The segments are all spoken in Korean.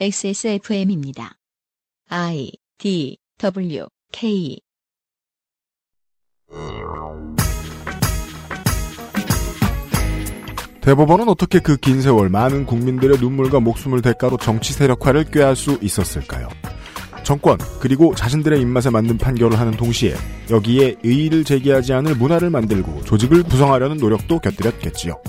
XSFM입니다. I D W K 대법원은 어떻게 그 긴 세월 많은 국민들의 눈물과 목숨을 대가로 정치 세력화를 꾀할 수 있었을까요? 정권 그리고 자신들의 입맛에 맞는 판결을 하는 동시에 여기에 의의를 제기하지 않을 문화를 만들고 조직을 구성하려는 노력도 곁들였겠지요.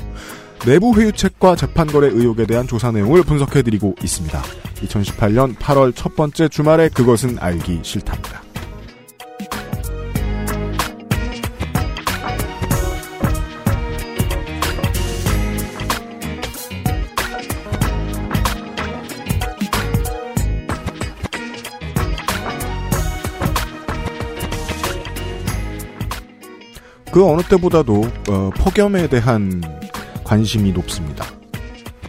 내부 회유책과 재판거래 의혹에 대한 조사 내용을 분석해드리고 있습니다. 2018년 8월 첫 번째 주말에 그것은 알기 싫답니다. 그 어느 때보다도 어, 폭염에 대한 관심이 높습니다.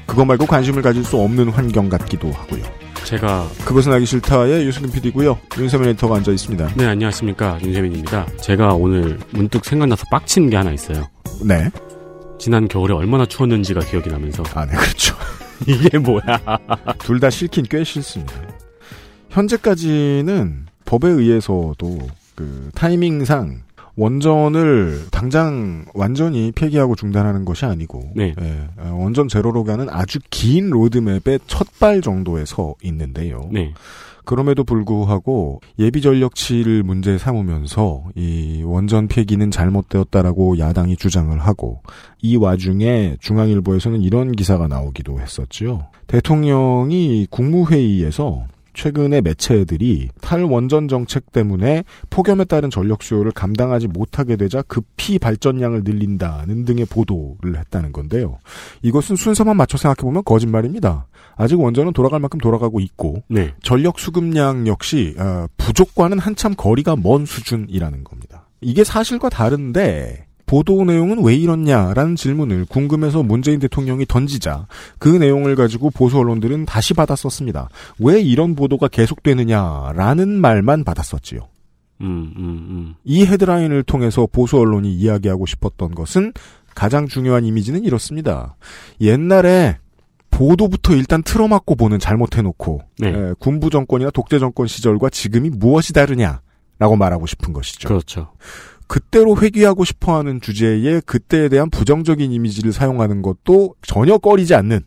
그거 말고 관심을 가질 수 없는 환경 같기도 하고요. 제가 그것은 알기 싫다의 유승균 PD고요. 윤세민 에디터가 앉아 있습니다. 네 안녕하십니까 윤세민입니다. 제가 오늘 문득 생각나서 빡친 게 하나 있어요. 네. 지난 겨울에 얼마나 추웠는지가 기억이 나면서 아, 네, 그렇죠. 이게 뭐야? 둘 다 싫긴 꽤 싫습니다. 현재까지는 법에 의해서도 그 타이밍상 원전을 당장 완전히 폐기하고 중단하는 것이 아니고 네. 예, 어, 원전 제로로 가는 아주 긴 로드맵의 첫 발 정도에 서 있는데요. 네. 그럼에도 불구하고 예비 전력치를 문제 삼으면서 이 원전 폐기는 잘못되었다라고 야당이 주장을 하고 이 와중에 중앙일보에서는 이런 기사가 나오기도 했었죠. 대통령이 국무회의에서 최근에 매체들이 탈원전 정책 때문에 폭염에 따른 전력 수요를 감당하지 못하게 되자 급히 발전량을 늘린다는 등의 보도를 했다는 건데요. 이것은 순서만 맞춰 생각해보면 거짓말입니다. 아직 원전은 돌아갈 만큼 돌아가고 있고 네. 전력 수급량 역시 어, 부족과는 한참 거리가 먼 수준이라는 겁니다. 이게 사실과 다른데 보도 내용은 왜 이렇냐라는 질문을 궁금해서 문재인 대통령이 던지자 그 내용을 가지고 보수 언론들은 다시 받았었습니다. 왜 이런 보도가 계속되느냐라는 말만 받았었지요. 음, 음, 음. 이 헤드라인을 통해서 보수 언론이 이야기하고 싶었던 것은 가장 중요한 이미지는 이렇습니다. 옛날에 보도부터 일단 틀어막고 보는 잘못해놓고 네. 에, 군부 정권이나 독재 정권 시절과 지금이 무엇이 다르냐라고 말하고 싶은 것이죠. 그렇죠. 그때로 회귀하고 싶어하는 주제에 그때에 대한 부정적인 이미지를 사용하는 것도 전혀 꺼리지 않는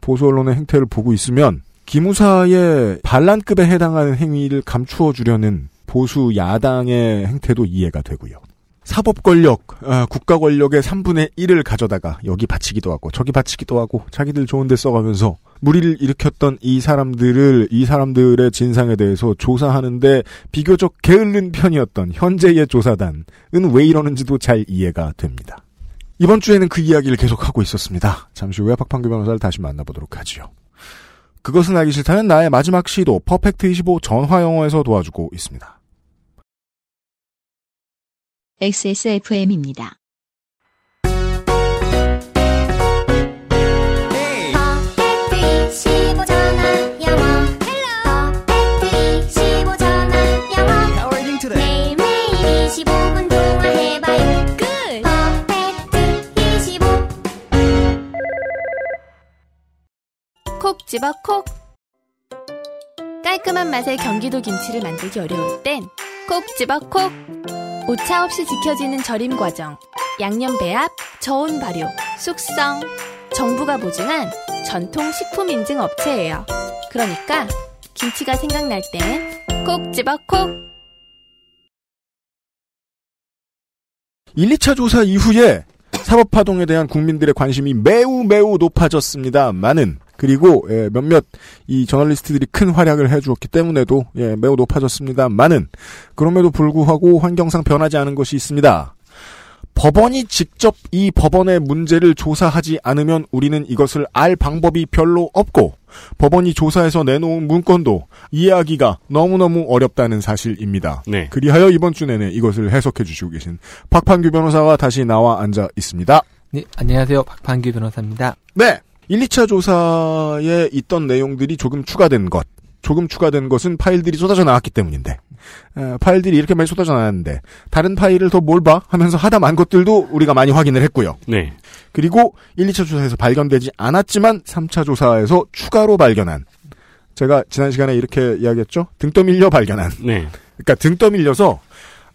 보수 언론의 행태를 보고 있으면 기무사의 반란급에 해당하는 행위를 감추어 주려는 보수 야당의 행태도 이해가 되고요. 사법 권력, 아, 국가 권력의 3분의 1을 가져다가 여기 바치기도 하고 저기 바치기도 하고 자기들 좋은 데 써가면서 무리를 일으켰던 이 사람들을 이 사람들의 진상에 대해서 조사하는데 비교적 게을른 편이었던 현재의 조사단은 왜 이러는지도 잘 이해가 됩니다. 이번 주에는 그 이야기를 계속하고 있었습니다. 잠시 후에 박판규 변호사를 다시 만나보도록 하지요. 그것은 알기 싫다는 나의 마지막 시도 퍼펙트25 전화영어에서 도와주고 있습니다. XSFM입니다. 집어 콕. 깔끔한 맛의 경기도 김치를 만들기 어려울 땐 콕 집어 콕. 오차 없이 지켜지는 절임 과정 양념 배합 저온 발효 숙성. 정부가 보증한 전통 식품 인증 업체예요. 그러니까 김치가 생각날 땐 콕 집어 콕. 1, 2차 조사 이후에 사법파동에 대한 국민들의 관심이 매우 매우 높아졌습니다만은 그리고 예, 몇몇 이 저널리스트들이 큰 활약을 해주었기 때문에도 예, 매우 높아졌습니다만은 그럼에도 불구하고 환경상 변하지 않은 것이 있습니다. 법원이 직접 이 법원의 문제를 조사하지 않으면 우리는 이것을 알 방법이 별로 없고 법원이 조사해서 내놓은 문건도 이해하기가 너무너무 어렵다는 사실입니다. 네. 그리하여 이번 주 내내 이것을 해석해 주시고 계신 박판규 변호사가 다시 나와 앉아 있습니다. 네, 안녕하세요. 박판규 변호사입니다. 네. 1, 2차 조사에 있던 내용들이 조금 추가된 것. 조금 추가된 것은 파일들이 쏟아져 나왔기 때문인데. 에, 파일들이 이렇게 많이 쏟아져 나왔는데 다른 파일을 더 뭘 봐? 하면서 하다 만 것들도 우리가 많이 확인을 했고요. 네. 그리고 1, 2차 조사에서 발견되지 않았지만 3차 조사에서 추가로 발견한 제가 지난 시간에 이렇게 이야기했죠. 등 떠밀려 발견한. 네. 그러니까 등 떠밀려서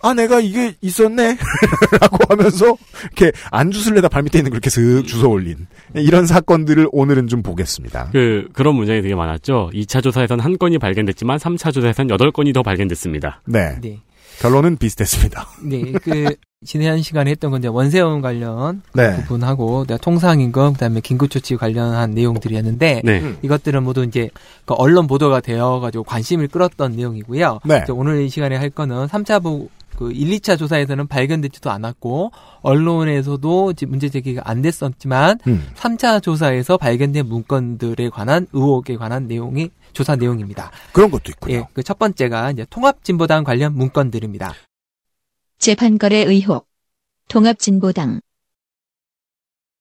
아 내가 이게 있었네 라고 하면서 이렇게 안 주술래다 발밑에 있는 걸 이렇게 슥 주워 올린 이런 사건들을 오늘은 좀 보겠습니다. 그, 그런 문장이 되게 많았죠. 2차 조사에선 한 건이 발견됐지만 3차 조사에선 8건이 더 발견됐습니다. 네. 네. 결론은 비슷했습니다. 네, 그 지난 시간에 했던 건 이제 원세훈 관련 네. 부분하고 내가 통상 임금 그다음에 긴급 조치 관련한 내용들이었는데 네. 음. 이것들은 모두 이제 그 언론 보도가 되어 가지고 관심을 끌었던 내용이고요. 네. 오늘 이 시간에 할 거는 3차 보, 그 1, 2차 조사에서는 발견되지도 않았고 언론에서도 이제 문제 제기가 안 됐었지만 음. 3차 조사에서 발견된 문건들에 관한 의혹에 관한 내용이 조사 내용입니다. 그런 것도 있고요. 예, 그 첫 번째가 이제 통합진보당 관련 문건들입니다. 재판거래 의혹. 통합진보당.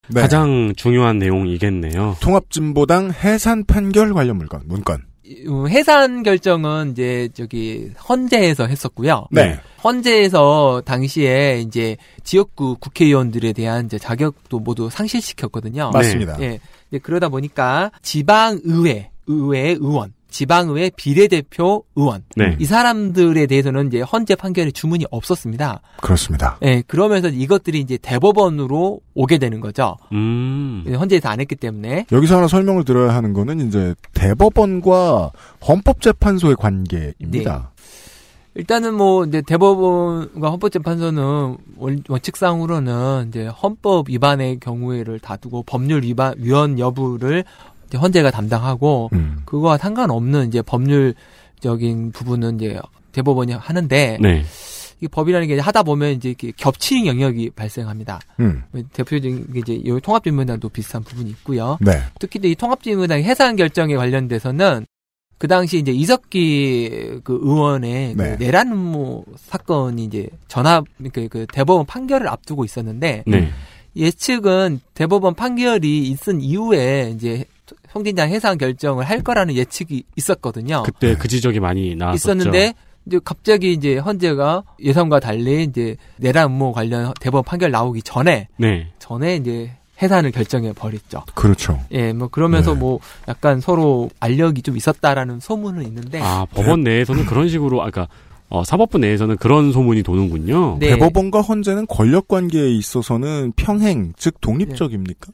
네. 가장 중요한 내용이겠네요. 통합진보당 해산 판결 관련 물건 문건. 어, 해산 결정은 이제 저기 헌재에서 했었고요. 네. 헌재에서 당시에 이제 지역구 국회의원들에 대한 이제 자격도 모두 상실시켰거든요. 맞습니다. 예. 근데 그러다 보니까 지방 의회, 의회 의원, 지방의회 비례대표 의원 네. 이 사람들에 대해서는 이제 헌재 판결에 주문이 없었습니다. 그렇습니다. 예, 그러면서 이것들이 이제 대법원으로 오게 되는 거죠. 음. 헌재에서 안 했기 때문에. 여기서 하나 설명을 드려야 하는 거는 이제 대법원과 헌법재판소의 관계입니다. 일단은 뭐 이제 대법원과 헌법재판소는 원- 원칙상으로는 이제 헌법 위반의 경우에를 다두고 법률 위반 위헌 여부를 이제 헌재가 담당하고 음. 그거와 상관없는 이제 법률적인 부분은 이제 대법원이 하는데 네. 이 법이라는 게 하다 보면 이제 이렇게 겹치는 영역이 발생합니다. 음. 대표적인 게 이제 이 통합진보당도 비슷한 부분이 있고요. 네. 특히 이 통합진보당 해산 결정에 관련돼서는 그 당시 이제 이석기 그 의원의 네. 그 내란 음모 사건이 이제 전압 그, 그 대법원 판결을 앞두고 있었는데 네. 예측은 대법원 판결이 있은 이후에 이제 송진장 해산 결정을 할 거라는 예측이 있었거든요. 그때 그 지적이 많이 나왔었죠. 있었는데 이제 갑자기 이제 헌재가 예상과 달리 이제 내란 음모 관련 대법원 판결 나오기 전에 네. 전에 이제 해산을 결정해 버렸죠. 그렇죠. 예, 뭐 그러면서 네. 뭐 약간 서로 알력이 좀 있었다라는 소문은 있는데 아, 법원 내에서는 그런 식으로, 아까, 어, 사법부 내에서는 그런 소문이 도는군요. 네. 대법원과 헌재는 권력 관계에 있어서는 평행, 즉 독립적입니까?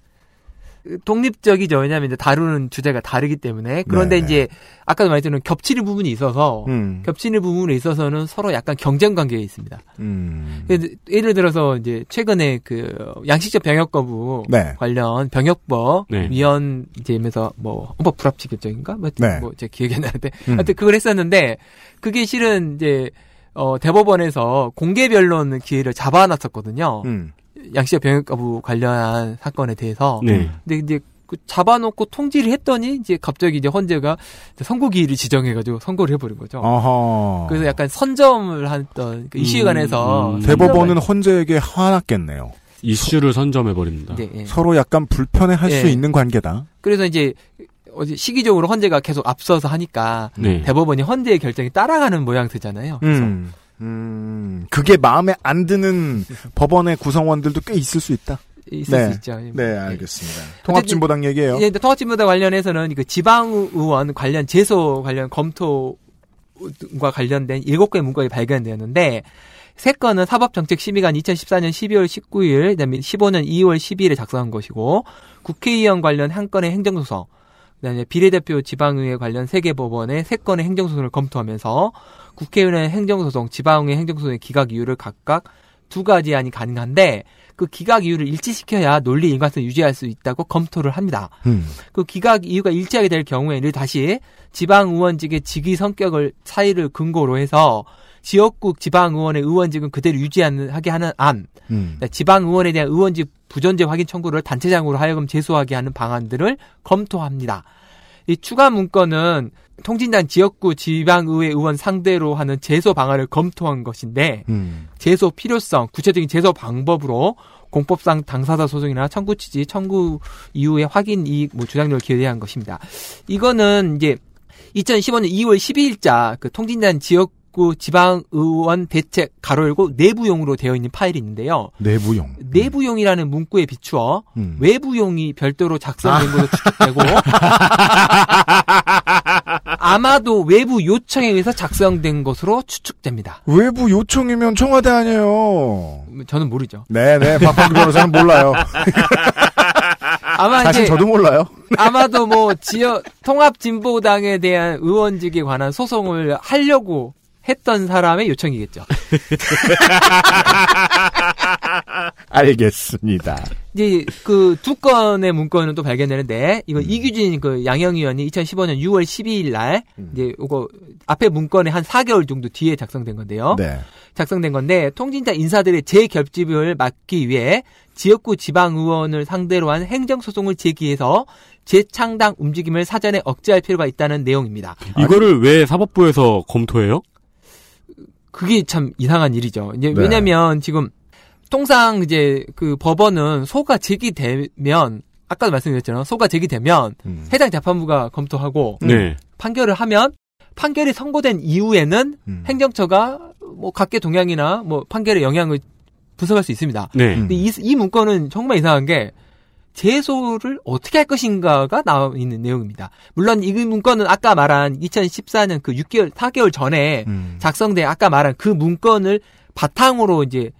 독립적이죠. 왜냐하면 이제 다루는 주제가 다르기 때문에 그런데 네. 이제 아까도 말했지만 겹치는 부분이 있어서 음. 겹치는 부분에 있어서는 서로 약간 경쟁 관계에 있습니다. 음. 예를 들어서 이제 최근에 그 양식적 병역 거부 네. 관련 병역법 네. 위헌 이제면서 뭐 헌법 불합치 결정인가 뭐, 네. 뭐 제가 기억이 안 나는데 음. 하여튼 그걸 했었는데 그게 실은 이제 어 대법원에서 공개 변론 기회를 잡아놨었거든요. 음. 양식적 병역 거부 관련한 사건에 대해서 네. 근데 이제 그 잡아놓고 통지를 했더니 이제 갑자기 이제 헌재가 선고 기일을 지정해가지고 선고를 해버린 거죠. 아하. 그래서 약간 선점을 했던 그 이슈에 음, 관해서 음. 대법원은 헌재에게 화났겠네요. 이슈를 선점해버립니다. 네, 예. 서로 약간 불편해 할수 예. 있는 관계다. 그래서 이제 어제 시기적으로 헌재가 계속 앞서서 하니까 네. 대법원이 헌재의 결정이 따라가는 모양새잖아요. 그래서 음. 음. 그게 마음에 안 드는 법원의 구성원들도 꽤 있을 수 있다. 있을 네. 수 있죠. 네, 알겠습니다. 통합진보당 얘기예요. 예, 통합진보당 관련해서는 그 지방의원 관련 제소 관련 검토과 관련된 일곱 개의 문건이 발견되었는데 세 건은 사법정책심의관 2014년 12월 19일, 그다음에 15년 2월 12일에 작성한 것이고 국회의원 관련 한 건의 행정소송, 그다음에 비례대표 지방의회 관련 세개 법원의 세 건의 행정소송을 검토하면서 국회의원의 행정소송, 지방의회 행정소송의 기각 이유를 각각 두 가지 안이 가능한데 그 기각 이유를 일치시켜야 논리 인과성을 유지할 수 있다고 검토를 합니다. 음. 그 기각 이유가 일치하게 될 경우에는 다시 지방 의원직의 직위 성격을 차이를 근거로 해서 지역국 지방 의원의 의원직은 그대로 유지하게 하는 안, 음. 지방 의원에 대한 의원직 부존재 확인 청구를 단체장으로 하여금 제소하게 하는 방안들을 검토합니다. 이 추가 문건은 통진단 지역구 지방의회 의원 상대로 하는 제소 방안을 검토한 것인데 음. 제소 필요성, 구체적인 제소 방법으로 공법상 당사자 소송이나 청구 취지, 청구 이후의 확인 이익, 뭐 주장력을 기대한 것입니다. 이거는 이제 2015년 2월 12일자 그 통진단 지역 구 지방의원 대책 가로 열고 내부용으로 되어 있는 파일이 있는데요. 내부용. 내부용이라는 문구에 비추어 음. 외부용이 별도로 작성된 것으로 추측되고 아마도 외부 요청에 의해서 작성된 것으로 추측됩니다. 외부 요청이면 청와대 아니에요. 저는 모르죠. 네네, 박범규 변호사는 몰라요. 아마 사실 이제 저도 몰라요. 아마도 뭐 지역 통합 진보당에 대한 의원직에 관한 소송을 하려고 했던 사람의 요청이겠죠. 알겠습니다. 이제 그 두 건의 문건은 또 발견되는데 이건 이규진 그 양영 의원이 2015년 6월 12일 날 이제 이거 앞에 문건에 한 4개월 정도 뒤에 작성된 건데요. 네. 작성된 건데 통진자 인사들의 재결집을 막기 위해 지역구 지방 의원을 상대로 한 행정 소송을 제기해서 재창당 움직임을 사전에 억제할 필요가 있다는 내용입니다. 이거를 왜 사법부에서 검토해요? 그게 참 이상한 일이죠. 이제 네. 왜냐면 지금 통상 이제 그 법원은 소가 제기되면 아까도 말씀드렸잖아요. 소가 제기되면 음. 해당 재판부가 검토하고 네. 판결을 하면 판결이 선고된 이후에는 음. 행정처가 뭐 각계 동향이나 뭐 판결의 영향을 분석할 수 있습니다. 네. 음. 근데 이, 이 문건은 정말 이상한 게 제소를 어떻게 할 것인가가 나와 있는 내용입니다. 물론 이 문건은 아까 말한 2014년 그 6개월, 4개월 전에 음. 작성된 아까 말한 그 문건을 바탕으로 이제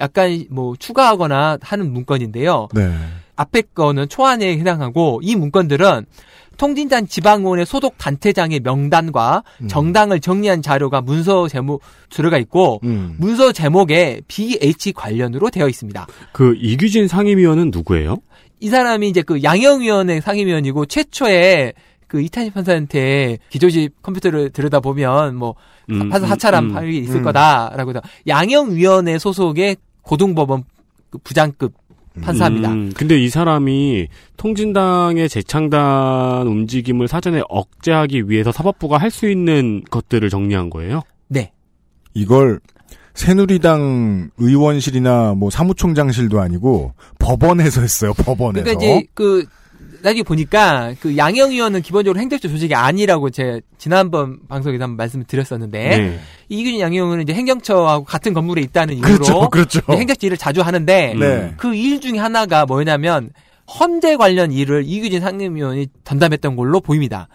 약간 뭐 추가하거나 하는 문건인데요. 네. 앞에 거는 초안에 해당하고 이 문건들은 통진단 지방의원의 소속 단체장의 명단과 음. 정당을 정리한 자료가 문서 제목 들어가 있고 음. 문서 제목에 BH 관련으로 되어 있습니다. 그 이규진 상임위원은 누구예요? 이 사람이 이제 그 양형위원회 상임위원이고 최초에 그 이탄희 판사한테 기조집 컴퓨터를 들여다 보면 뭐 음, 판사 음, 하차람 음. 파일이 있을 음. 거다라고 해서 양형위원회 소속의 고등법원 그 부장급 판사입니다. 음, 근데 이 사람이 통진당의 재창단 움직임을 사전에 억제하기 위해서 사법부가 할 수 있는 것들을 정리한 거예요? 네. 이걸 새누리당 의원실이나 뭐 사무총장실도 아니고 법원에서 했어요. 법원에서. 그러니까 이제 그 나중에 보니까 그 양형 위원은 기본적으로 행정처 조직이 아니라고 제가 지난번 방송에서 한번 말씀을 드렸었는데 네. 이규진 양형 위원은 이제 행정처하고 같은 건물에 있다는 이유로 그렇죠. 그렇죠. 행정처 일을 자주 하는데 네. 그일 중에 하나가 뭐냐면 헌재 관련 일을 이규진 상임위원이 전담했던 걸로 보입니다.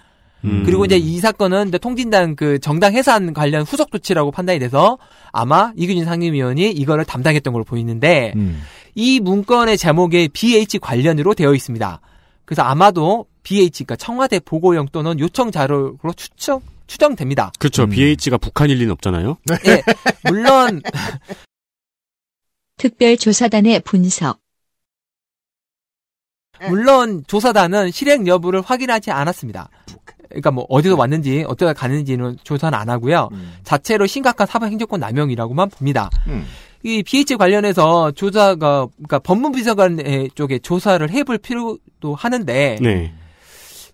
음. 그리고 이제 이 사건은 이제 통진당 그 정당 해산 관련 후속 조치라고 판단이 돼서 아마 이규진 상임위원이 이거를 담당했던 걸로 보이는데 음. 이 문건의 제목에 BH 관련으로 되어 있습니다. 그래서 아마도 BH가 청와대 보고용 또는 요청 자료로 추정 추정됩니다. 그렇죠. 음. BH가 북한일 리는 없잖아요. 예, 물론 특별조사단의 분석. 물론 조사단은 실행 여부를 확인하지 않았습니다. 그러니까 뭐 어디서 왔는지 어떻게 가는지는 조사는 안 하고요. 자체로 심각한 사법 행정권 남용이라고만 봅니다. 음. 이 BH 관련해서 조사가 그러니까 법무비서관 쪽에 조사를 해볼 필요도 하는데 네.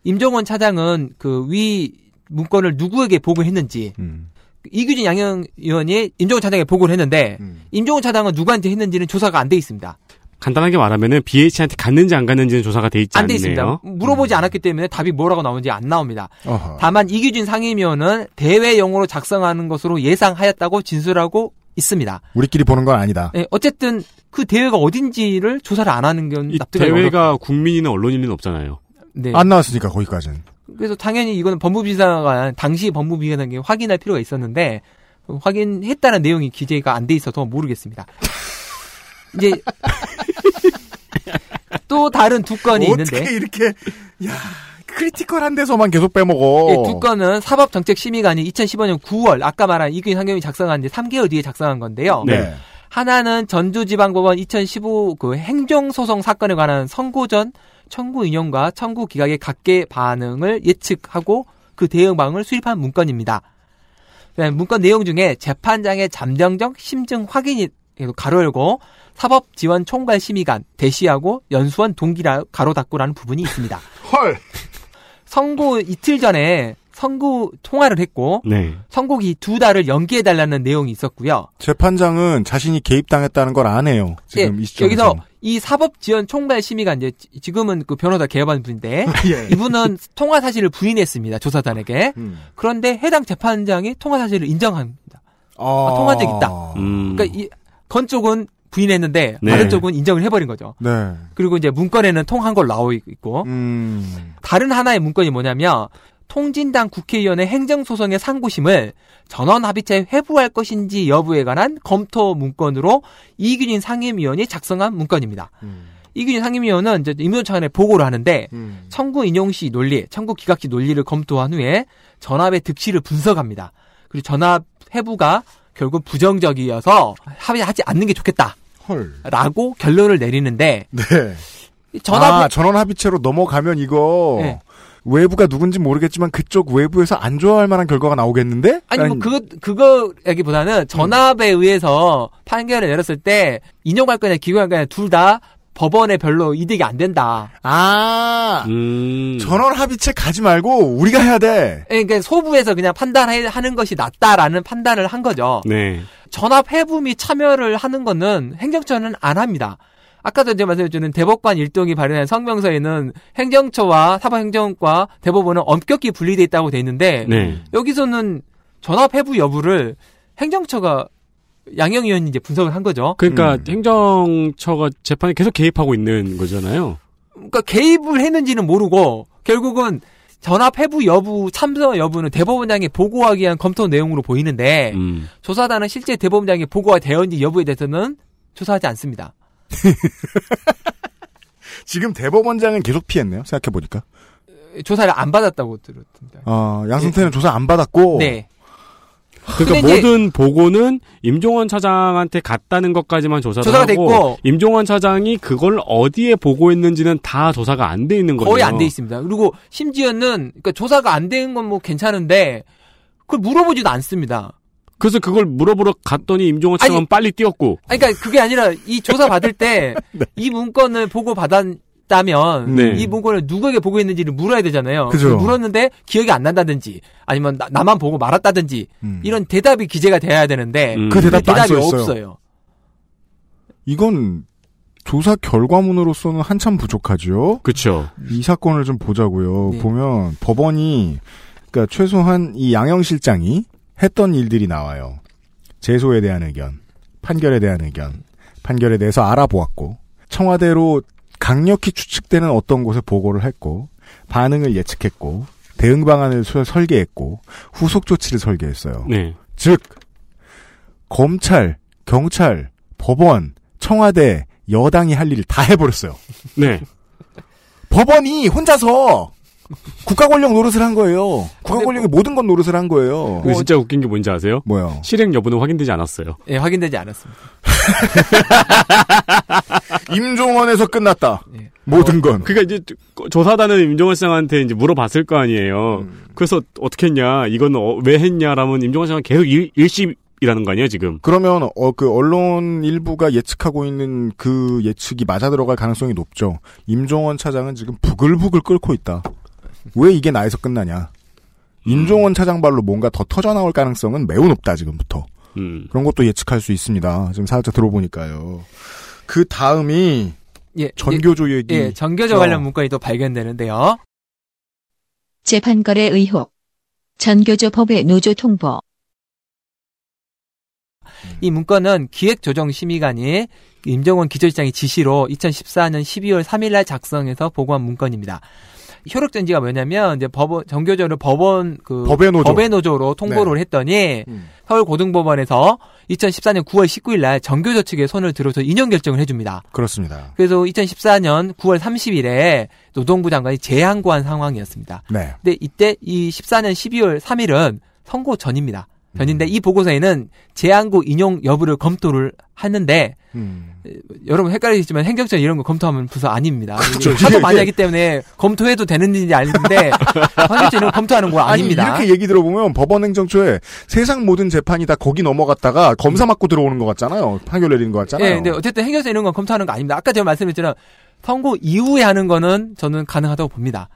임종원 차장은 그 위 문건을 누구에게 보고했는지 음. 이규진 양형 의원이 임종원 차장에게 보고를 했는데 음. 임종원 차장은 누구한테 했는지는 조사가 안 돼 있습니다. 간단하게 말하면은 BH한테 갔는지 안 갔는지는 조사가 돼 있지 안돼 않네요. 있습니다. 물어보지 않았기 때문에 답이 뭐라고 나오는지 안 나옵니다. 어허. 다만 이규진 상임위원은 대외용으로 작성하는 것으로 예상하였다고 진술하고 있습니다. 우리끼리 보는 건 아니다. 예, 어쨌든 그 대회가 어딘지를 조사를 안 하는 건이 납득이 대회가 국민이나 언론일 리는 없잖아요. 네. 안 나왔으니까 거기까지는. 그래서 당연히 이거는 법무비서관 당시 법무비서관에게 확인할 필요가 있었는데 어, 확인했다는 내용이 기재가 안 돼 있어서 모르겠습니다. 이제 또 다른 두 건이 어떻게 있는데 이렇게 야 critical한 데서만 계속 빼먹어. 예, 두 건은 사법정책심의관이 2015년 9월 아까 말한 이규진 상임이 작성한 지 3개월 뒤에 작성한 건데요. 네. 하나는 전주지방법원 2015 그 행정소송 사건에 관한 선고 전 청구 인용과 청구 기각의 각계 반응을 예측하고 그 대응 방안을 수립한 문건입니다. 그다음에 문건 내용 중에 재판장의 잠정적 심증 확인이 가로 열고 사법 지원 총괄 심의관 대시하고 연수원 동기라 가로 닫고라는 부분이 있습니다. 헐. 선고 이틀 전에 선고 통화를 했고 네. 선고기 두 달을 연기해 달라는 내용이 있었고요. 재판장은 자신이 개입당했다는 걸 안 해요. 지금 예, 이 시점에서. 여기서 이 사법 지원 총괄 심의관 이제 지- 지금은 그 변호사 개업한 분인데 예. 이분은 통화 사실을 부인했습니다 조사단에게. 음. 그런데 해당 재판장이 통화 사실을 인정합니다. 아, 통한 적 있다. 음. 그러니까 이 건 쪽은 부인했는데 네. 다른 쪽은 인정을 해버린 거죠. 네. 그리고 이제 문건에는 통한 걸 나오 있고 음. 다른 하나의 문건이 뭐냐면 통진당 국회의원의 행정소송의 상고심을 전원 합의체에 회부할 것인지 여부에 관한 검토 문건으로 이균인 상임위원이 작성한 문건입니다. 이균인 상임위원은 이제 임원 차원에 보고를 하는데 청구 인용시 논리, 청구 기각시 논리를 검토한 후에 전압의 득실을 분석합니다. 그리고 전압 회부가 결국 부정적이어서 합의하지 않는 게 좋겠다 라고 헐. 결론을 내리는데 네. 전압 아, 전원 합의체로 넘어가면 이거 네. 외부가 누군지 모르겠지만 그쪽 외부에서 안 좋아할 만한 결과가 나오겠는데? 아니 뭐 라는- 그거 그거라기보다는 전압에 의해서 판결을 내렸을 때 인용할 거냐 기각할 거냐 둘 다 법원에 별로 이득이 안 된다. 아, 음. 전원 합의체 가지 말고 우리가 해야 돼. 그러니까 소부에서 그냥 판단하는 것이 낫다라는 판단을 한 거죠. 네. 전압 회부 및 참여를 하는 거는 행정처는 안 합니다. 아까도 이제 말씀해주는 대법관 일동이 발행한 성명서에는 행정처와 사법행정과 대법원은 엄격히 분리돼 있다고 돼 있는데 네. 여기서는 전압 회부 여부를 행정처가 양형 의원이 이제 분석을 한 거죠. 그러니까 음. 행정처가 재판에 계속 개입하고 있는 거잖아요. 그러니까 개입을 했는지는 모르고 결국은 전압 회부 여부 참석 여부는 대법원장에 보고하기 위한 검토 내용으로 보이는데 음. 조사단은 실제 대법원장에 보고가 되었는지 여부에 대해서는 조사하지 않습니다. 지금 대법원장은 계속 피했네요. 생각해 보니까. 조사를 안 받았다고 들었습니다. 어, 양승태는 조사 안 받았고. 네. 그러니까 모든 보고는 임종원 차장한테 갔다는 것까지만 조사를 조사가 하고 됐고 임종원 차장이 그걸 어디에 보고했는지는 다 조사가 안 돼 있는 거예요. 거의 안 돼 있습니다. 그리고 심지어는 그러니까 조사가 안 된 건 뭐 괜찮은데 그걸 물어보지도 않습니다. 그래서 그걸 물어보러 갔더니 임종원 차장은 아니- 빨리 뛰었고. 아니, 그러니까 그게 아니라 이 조사 받을 때 이 문건을 보고 받 았다면 네. 이 문건을 누구에게 보고했는지를 물어야 되잖아요. 그죠. 물었는데 기억이 안 난다든지 아니면 나, 나만 보고 말았다든지 음. 이런 대답이 기재가 돼야 되는데 음. 그 대답도 안 대답이. 없어요. 이건 조사 결과문으로서는 한참 부족하죠. 그렇죠. 이 사건을 좀 보자고요. 네. 보면 법원이 그러니까 최소한 이 양영 실장이 했던 일들이 나와요. 제소에 대한 의견, 판결에 대한 의견, 판결에 대해서 알아보았고 청와대로 강력히 추측되는 어떤 곳에 보고를 했고 반응을 예측했고 대응 방안을 설- 설계했고 후속 조치를 설계했어요. 네. 즉 검찰, 경찰, 법원, 청와대, 여당이 할 일을 다 해버렸어요. 네. 법원이 혼자서 국가 권력 노릇을 한 거예요. 국가 권력이 모든 건 노릇을 한 거예요. 그리고 진짜 웃긴 게 뭔지 아세요? 뭐요? 실행 여부는 확인되지 않았어요. 예, 확인되지 않았습니다. 임종원에서 끝났다. 예. 모든 건. 그러니까 이제 조사단은 임종원 씨장한테 이제 물어봤을 거 아니에요. 음. 그래서 어떻게 했냐, 이건 어, 왜 했냐라면 임종원 씨장은 계속 일, 일십이라는 거 아니에요, 지금? 그러면 어, 그 언론 일부가 예측하고 있는 그 예측이 맞아 들어갈 가능성이 높죠. 임종원 차장은 지금 부글부글 끓고 있다. 왜 이게 나에서 끝나냐? 임종원 차장 발로 뭔가 더 터져 나올 가능성은 매우 높다 지금부터. 음. 그런 것도 예측할 수 있습니다. 지금 살짝 들어보니까요. 그 다음이 예, 전교조 얘기. 예, 전교조 어. 관련 문건이 또 발견되는데요. 재판거래 의혹. 전교조 법의 노조 통보. 이 문건은 기획조정심의관이 임정원 기조실장의 지시로 2014년 12월 3일날 작성해서 보고한 문건입니다. 효력전지가 뭐냐면 이제 법원 정교조를 법원 그 법의 노조. 로 통보를 했더니 음. 서울 고등법원에서 2014년 9월 19일 날 정교조 측에 손을 들어서 인용 결정을 해줍니다. 그렇습니다. 그래서 2014년 9월 30일에 노동부 장관이 재항고한 상황이었습니다. 네. 근데 이때 이 14년 12월 3일은 선고 전입니다. 전인데 음. 이 보고서에는 재항고 인용 여부를 검토를 하는데 음. 여러분 헷갈리시지만 행정처 이런 거 검토하면 부서 아닙니다. 그렇죠. 하도 많이 하기 때문에 검토해도 되는 일인지 아는데 행정처 이런 거 검토하는 거 아니 아닙니다. 이렇게 얘기 들어보면 법원 행정처에 세상 모든 재판이 다 거기 넘어갔다가 검사 맞고 들어오는 것 같잖아요. 판결 내리는 것 같잖아요. 예, 근데 어쨌든 행정처 이런 건 검토하는 거 아닙니다. 아까 제가 말씀드렸잖아요. 선고 이후에 하는 거는 저는 가능하다고 봅니다.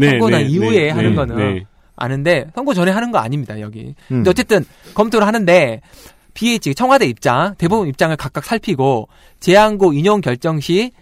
선고 난 이후에 하는 거는 네. 아는데 선고 전에 하는 거 아닙니다. 여기. 음. 근데 어쨌든 검토를 하는데 BH 청와대 입장, 대법원 입장을 각각 살피고 재항고 인용 결정 시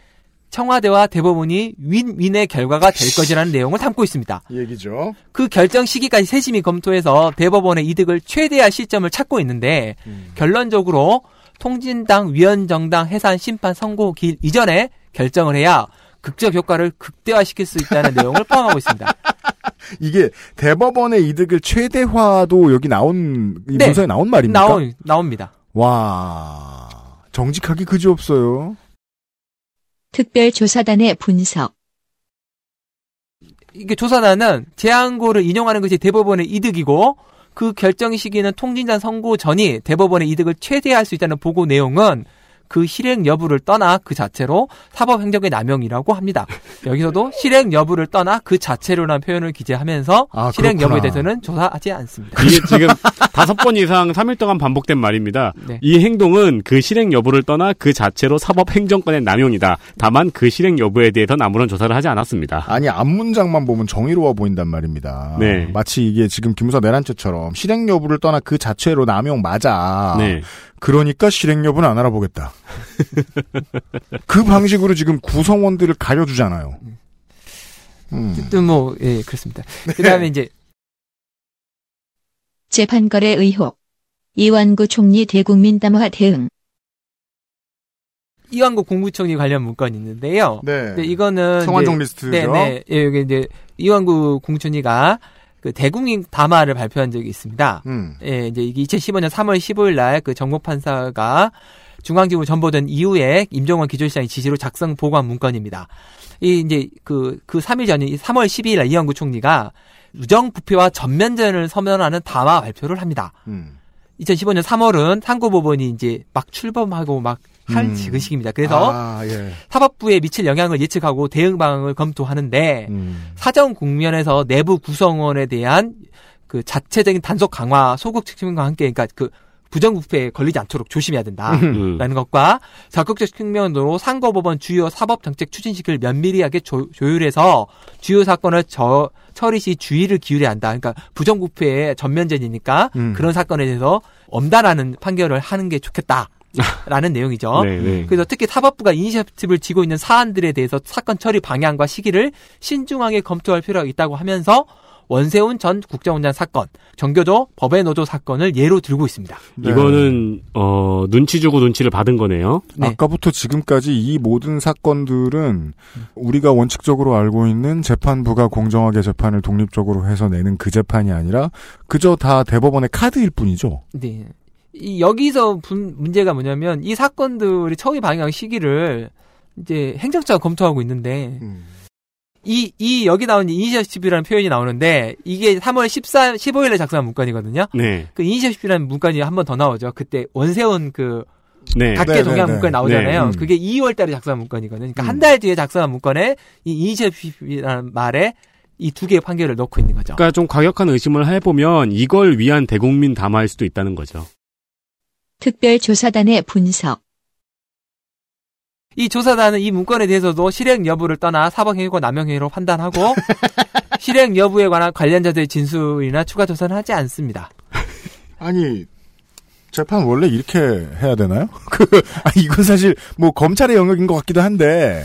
청와대와 대법원이 윈윈의 결과가 될 것이라는 내용을 담고 있습니다. 이 얘기죠. 그 결정 시기까지 세심히 검토해서 대법원의 이득을 최대화 시점을 찾고 있는데 결론적으로 통진당 위원정당 해산 심판 선고기 이전에 결정을 해야 극적 효과를 극대화시킬 수 있다는 내용을 포함하고 있습니다. 이게 대법원의 이득을 최대화도 여기 나온 이 네. 문서에 나온 말입니까? 나오, 나옵니다. 와 정직하기 그지 없어요. 특별조사단의 분석. 이게 조사단은 제한고를 인용하는 것이 대법원의 이득이고 그 결정 시기는 통진단 선고 전이 대법원의 이득을 최대화할 수 있다는 보고 내용은 그 실행 여부를 떠나 그 자체로 사법행정의 남용이라고 합니다. 여기서도 실행 여부를 떠나 그 자체로라는 표현을 기재하면서 아, 실행 그렇구나. 여부에 대해서는 조사하지 않습니다. 이게 지금 다섯 번 이상 3일 동안 반복된 말입니다. 네. 이 행동은 그 실행 여부를 떠나 그 자체로 사법 행정권의 남용이다. 다만 그 실행 여부에 대해서는 아무런 조사를 하지 않았습니다. 아니 앞 문장만 보면 정의로워 보인단 말입니다. 네. 마치 이게 지금 김무사 내란죄처럼 실행 여부를 떠나 그 자체로 남용 맞아. 네. 그러니까 실행 여부는 안 알아보겠다. 그 방식으로 지금 구성원들을 가려주잖아요. 음. 어쨌든 뭐, 예, 그렇습니다. 그 다음에 이제 재판거래 의혹. 이완구 총리 대국민 담화 대응. 이완구 공무총리 관련 문건이 있는데요. 네. 이거는 성완종 리스트죠. 네네. 예, 여기 이제 이완구 공무총리가 그 대국민 담화를 발표한 적이 있습니다. 음. 예, 이제 이게 2015년 3월 15일 날 그 정보 판사가 중앙지구 전보된 이후에 임종원 기조시장의 지시로 작성 보고한 문건입니다. 이 이제 그그 3일 전인 3월 12일 날 이완구 총리가 우정 부패와 전면전을 서면하는 담화 발표를 합니다. 음. 2015년 3월은 상고법원이 이제 막 출범하고 막 할 음. 그 시기입니다. 그래서 아, 예. 사법부에 미칠 영향을 예측하고 대응 방안을 검토하는데 음. 사정 국면에서 내부 구성원에 대한 그 자체적인 단속 강화, 소극 측면과 함께 그러니까 그 부정부패에 걸리지 않도록 조심해야 된다라는 음. 것과 적극적 측면으로 상고법원 주요 사법 정책 추진식을 면밀하게 조, 조율해서 주요 사건을 저, 처리 시 주의를 기울여야 한다. 그러니까 부정부패의 전면전이니까 음. 그런 사건에 대해서 엄단하는 판결을 하는 게 좋겠다 라는 내용이죠. 네, 네. 그래서 특히 사법부가 이니셔티브를 지고 있는 사안들에 대해서 사건 처리 방향과 시기를 신중하게 검토할 필요가 있다고 하면서 원세훈 전 국정원장 사건, 정교조 법의 노조 사건을 예로 들고 있습니다. 네. 이거는 어 눈치 주고 눈치를 받은 거네요. 네. 아까부터 지금까지 이 모든 사건들은 우리가 원칙적으로 알고 있는 재판부가 공정하게 재판을 독립적으로 해서 내는 그 재판이 아니라 그저 다 대법원의 카드일 뿐이죠. 네. 이 여기서 분- 문제가 뭐냐면 이 사건들의 처리 방향 시기를 이제 행정처가 검토하고 있는데 이, 이 여기 나온 이니셔티브라는 표현이 나오는데 이게 3월 14, 15일에 작성한 문건이거든요. 네. 그 이니셔티브라는 문건이 한 번 더 나오죠. 그때 원세훈 그 네. 각계 네, 동향 네, 문건이 네. 나오잖아요. 네, 음. 그게 2월 달에 작성한 문건이거든요. 그러니까 음. 한달 뒤에 작성한 문건에 이 이니셔티브라는 말에 이 두 개의 판결을 넣고 있는 거죠. 그러니까 좀 과격한 의심을 해보면 이걸 위한 대국민 담화일 수도 있다는 거죠. 특별조사단의 분석. 이 조사단은 이 문건에 대해서도 실행 여부를 떠나 사법행위고 남용행위로 판단하고 실행 여부에 관한 관련자들의 진술이나 추가 조사는 하지 않습니다. 아니 재판 원래 이렇게 해야 되나요? 그 아, 이건 사실 뭐 검찰의 영역인 것 같기도 한데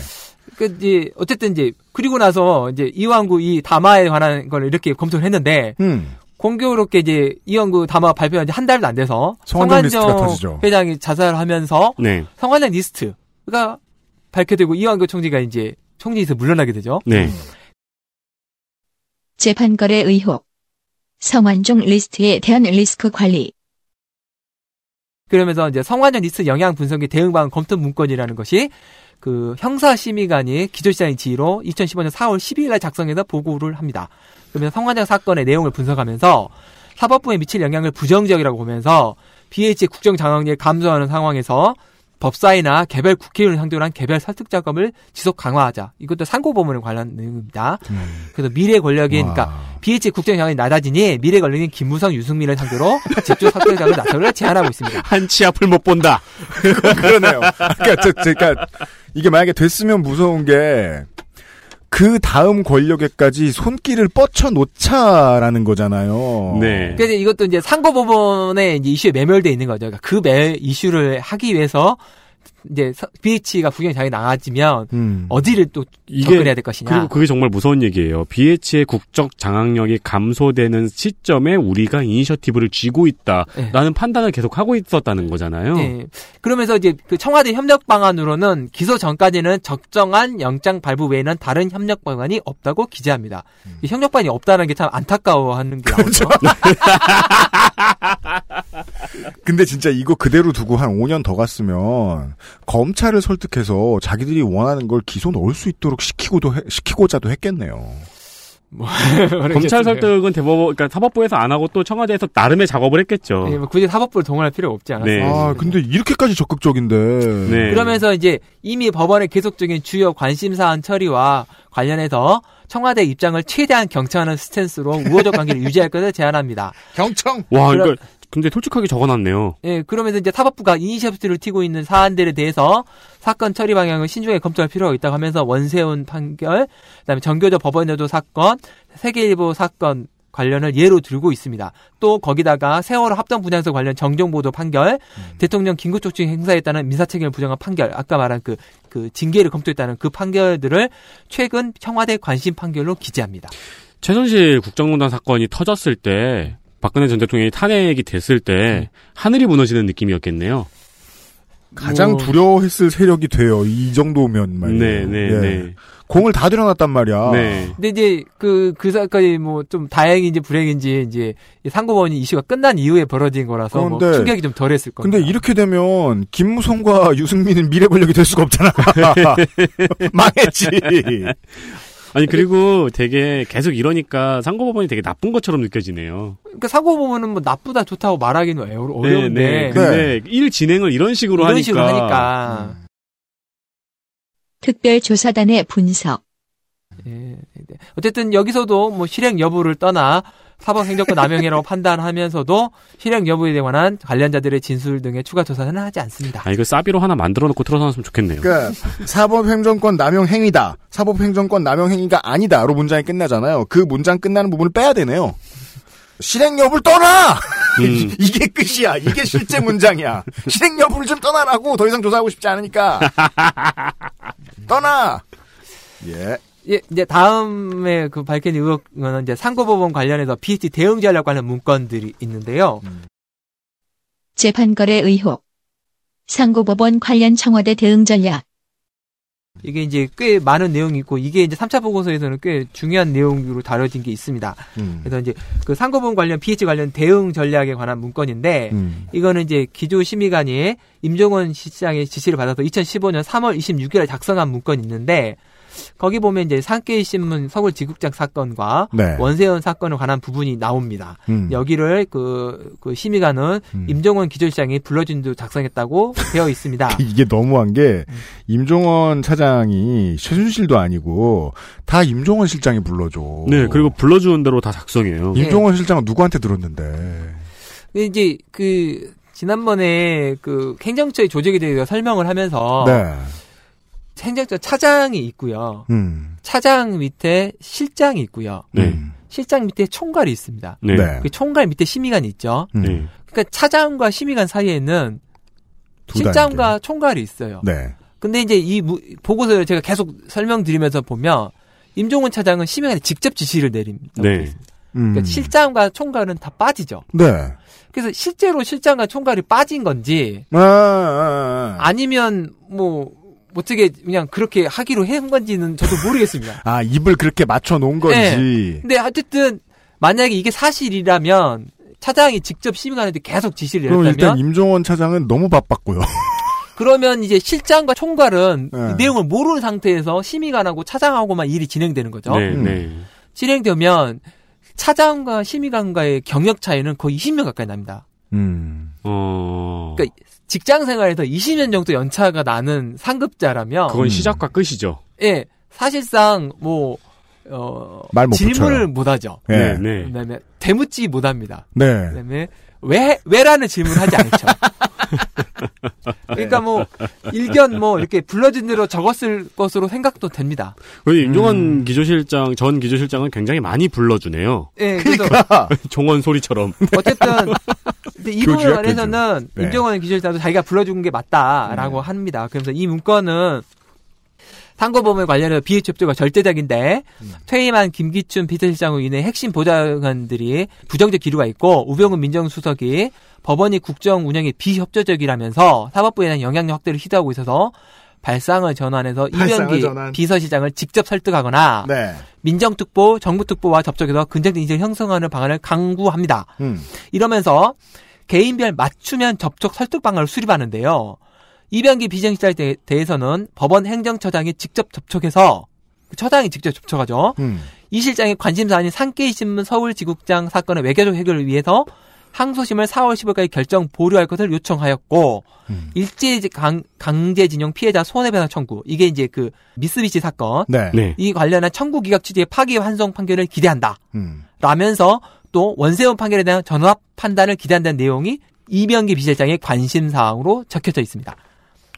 그 이제 어쨌든 이제 그리고 나서 이제 이완구 이 담화에 관한 걸 이렇게 검토를 했는데 음. 공교롭게 이제 이완구 담화 발표한 지 한 달도 안 돼서 터지죠. 회장이 자살을 하면서 네. 성완종 리스트가 밝혀되고 이완구 총리가 이제 총리에서 물러나게 되죠. 네. 재판거래 의혹. 성완종 리스트에 대한 리스크 관리. 그러면서 이제 성완종 리스트 영향 분석의 대응 방안 검토 문건이라는 것이 그 형사심의관이 기조시장의 지휘로 2015년 4월 12일 날 작성해서 보고를 합니다. 그러면서 성완종 사건의 내용을 분석하면서 사법부에 미칠 영향을 부정적이라고 보면서 BH의 국정 장악력을 감소하는 상황에서 법사위나 개별 국회의원을 상대로 한 개별 설득 작업을 지속 강화하자. 이것도 상고법원에 관한 내용입니다. 그래서 미래 권력인 그러니까 와. BH 국정 장악이 낮아지니 미래 권력인 김무성, 유승민을 상대로 직접 설득 작업을 나서를 제안하고 있습니다. 한치 앞을 못 본다. 그러네요. 그러니까 저, 저, 그러니까 이게 만약에 됐으면 무서운 게 그 다음 권력에까지 손길을 뻗쳐 놓자라는 거잖아요. 네. 그래서 이것도 이제 상고법원의 이제 이슈에 매몰돼 있는 거죠. 그러니까 그 매, 이슈를 하기 위해서 이제 서- BH가 국영 장이 나아지면 음. 어디를 또 이게 접근해야 될 것이냐. 그리고 그게 정말 무서운 얘기예요. BH의 국적 장악력이 감소되는 시점에 우리가 이니셔티브를 쥐고 있다라는 예. 판단을 계속 하고 있었다는 거잖아요. 예. 그러면서 이제 그 청와대 협력 방안으로는 기소 전까지는 적정한 영장 발부 외에는 다른 협력 방안이 없다고 기재합니다. 음. 이 협력 방안이 없다는 게 참 안타까워하는 게 나오죠. 근데 진짜 이거 그대로 두고 한 5년 더 갔으면 검찰을 설득해서 자기들이 원하는 걸 기소 넣을 수 있도록 시키고도 해- 시키고자도 했겠네요. 검찰 설득은 대법원, 그러니까 사법부에서 안 하고 또 청와대에서 나름의 작업을 했겠죠. 예, 뭐 굳이 사법부를 동원할 필요가 없지 않았어요. 네. 아, 근데 이렇게까지 적극적인데. 네. 그러면서 이제 이미 법원의 계속적인 주요 관심 사안 처리와 관련해서 청와대 입장을 최대한 경청하는 스탠스로 우호적 관계를 유지할 것을 제안합니다. 경청. 와, 그럼- 그러니까 근데 솔직하게 적어놨네요. 예, 그러면서 이제 사법부가 이니셔티브를 튀고 있는 사안들에 대해서 사건 처리 방향을 신중하게 검토할 필요가 있다고 하면서 원세훈 판결, 그다음에 정교조 법원여도 사건, 세계일보 사건 관련을 예로 들고 있습니다. 또 거기다가 세월호 합동 분향소 관련 정정보도 판결, 대통령 긴급조치 행사에 따른 민사책임을 부정한 판결, 아까 말한 그, 그 징계를 검토했다는 그 판결들을 최근 청와대 관심 판결로 기재합니다. 최순실 국정농단 사건이 터졌을 때 박근혜 전 대통령이 탄핵이 됐을 때 네. 하늘이 무너지는 느낌이었겠네요. 가장 뭐- 두려워했을 세력이 돼요. 이 정도면 말이에요. 네, 네, 예. 네. 공을 다 들여놨단 말이야. 네. 근데 이제 그, 그 사건이 뭐 좀 다행인지 불행인지 이제 이 상고법원이 이슈가 끝난 이후에 벌어진 거라서 뭐 그런데- 충격이 좀 덜했을 겁니다. 근데 이렇게 되면 김무성과 유승민은 미래 권력이 될 수가 없잖아. 망했지. 아니 그리고 되게 계속 이러니까 상고법원이 되게 나쁜 것처럼 느껴지네요. 그러니까 상고법원은 뭐 나쁘다 좋다고 말하기는 어려, 네, 어려운데 네. 근데 일 진행을 이런 식으로 이런 하니까 식으로 하니까 특별조사단의 분석. 예, 네, 네. 어쨌든 여기서도 뭐 실행 여부를 떠나 사법행정권 남용이라고 판단하면서도 실행 여부에 관한 관련자들의 진술 등의 추가 조사는 하지 않습니다. 아 이거 사비로 하나 만들어 놓고 틀어놨으면 좋겠네요. 그러니까 사법행정권 남용 행위다. 사법행정권 남용 행위가 아니다로 문장이 끝나잖아요. 그 문장 끝나는 부분을 빼야 되네요. 실행 여부를 떠나. 음. 이게 끝이야. 이게 실제 문장이야. 실행 여부를 좀 떠나라고 더 이상 조사하고 싶지 않으니까 떠나. 예. 예, 이제 다음에 그 밝힌 의혹은 이제 상고법원 관련해서 BT 대응 전략 관련 문건들이 있는데요. 재판거래 의혹. 상고법원 관련 청와대 대응 전략. 이게 이제 꽤 많은 내용이 있고 이게 이제 3차 보고서에서는 꽤 중요한 내용으로 다뤄진 게 있습니다. 음. 그래서 이제 그 상고본 관련 BH 관련 대응 전략에 관한 문건인데 음. 이거는 이제 기조 심의관이 임종원 시장의 지시를 받아서 2015년 3월 26일에 작성한 문건이 있는데 거기 보면 이제 산케이 신문 서울 지국장 사건과 네. 원세훈 사건에 관한 부분이 나옵니다. 음. 여기를 그, 그 심의관은 음. 임종원 기조실장이 불러준 도 작성했다고 되어 있습니다. 이게 너무한 게 임종원 차장이 최순실도 아니고 다 임종원 실장이 불러줘. 네 그리고 불러주는 대로 다 작성해요. 임종원 실장은 누구한테 들었는데? 이제 그 지난번에 그 행정처의 조직에 대해서 설명을 하면서 네. 행정처 차장이 있고요. 음. 차장 밑에 실장이 있고요. 네. 음. 실장 밑에 총괄이 있습니다. 네. 네. 그 총괄 밑에 심의관이 있죠. 음. 네. 그러니까 차장과 심의관 사이에는 두 실장과 총괄이 있어요. 네. 근데 이제 이 무- 보고서를 제가 계속 설명드리면서 보면 임종원 차장은 심의관에 직접 지시를 내립니다. 네. 음. 그러니까 실장과 총괄은 다 빠지죠. 네. 그래서 실제로 실장과 총괄이 빠진 건지 아, 아, 아. 아니면 뭐 어떻게 그냥 그렇게 하기로 한 건지는 저도 모르겠습니다. 아, 입을 그렇게 맞춰 놓은 건지. 네. 근데 어쨌든 만약에 이게 사실이라면 차장이 직접 심의관한테 계속 지시를 그럼 일단 내렸다면 임종원 차장은 너무 바빴고요. 그러면 이제 실장과 총괄은 네. 이 내용을 모르는 상태에서 심의관하고 차장하고만 일이 진행되는 거죠. 네. 음. 네. 진행되면 차장과 심의관과의 경력 차이는 거의 20년 가까이 납니다. 음. 어. 그러니까 직장 생활에서 20년 정도 연차가 나는 상급자라면 그건 음. 시작과 끝이죠. 예, 사실상 뭐 어, 말못 질문을 붙여요. 못 하죠. 네. 네. 네. 그다음에 대묻지 못 합니다. 네. 그다음에 왜 왜라는 질문을 하지 않죠. 그러니까 뭐 일견 뭐 이렇게 불러준 대로 적었을 것으로 생각도 됩니다. 그리고 임종원 음. 기조실장 전 기조실장은 굉장히 많이 불러주네요. 예, 그래서 종원 소리처럼. 어쨌든 이 부분에 관해서는 네. 임종원 기술자도 자기가 불러준 게 맞다라고 합니다. 그래서 이 문건은 상고범에 관련해서 BH 협조가 절대적인데 음. 퇴임한 김기춘 비서실장으로 인해 핵심 보좌관들이 부정적 기류가 있고 우병우 민정수석이 법원이 국정 운영에 비협조적이라면서 사법부에 대한 영향력 확대를 시도하고 있어서 발상을 전환해서 이병기 전환. 비서실장을 직접 설득하거나 네. 민정특보, 정부특보와 접촉해서 긍정적 인식을 형성하는 방안을 강구합니다. 음. 이러면서 개인별 맞춤형 접촉 설득 방안을 수립하는데요. 이병기 비정실장에 대- 대해서는 법원 행정처장이 직접 접촉해서 그 처장이 직접 접촉하죠. 음. 이 실장의 관심사안인 산케이신문 서울지국장 사건의 외교적 해결을 위해서 항소심을 4월 15일까지 결정 보류할 것을 요청하였고 음. 일제 강, 강제징용 피해자 손해배상 청구 이게 이제 그 미쓰비시 사건 네. 네. 이 관련한 청구 기각 취지의 파기 환송 판결을 기대한다. 음. 라면서 또 원세훈 판결에 대한 전압 판단을 기대한다는 내용이 이병기 비실장의 관심 사항으로 적혀져 있습니다.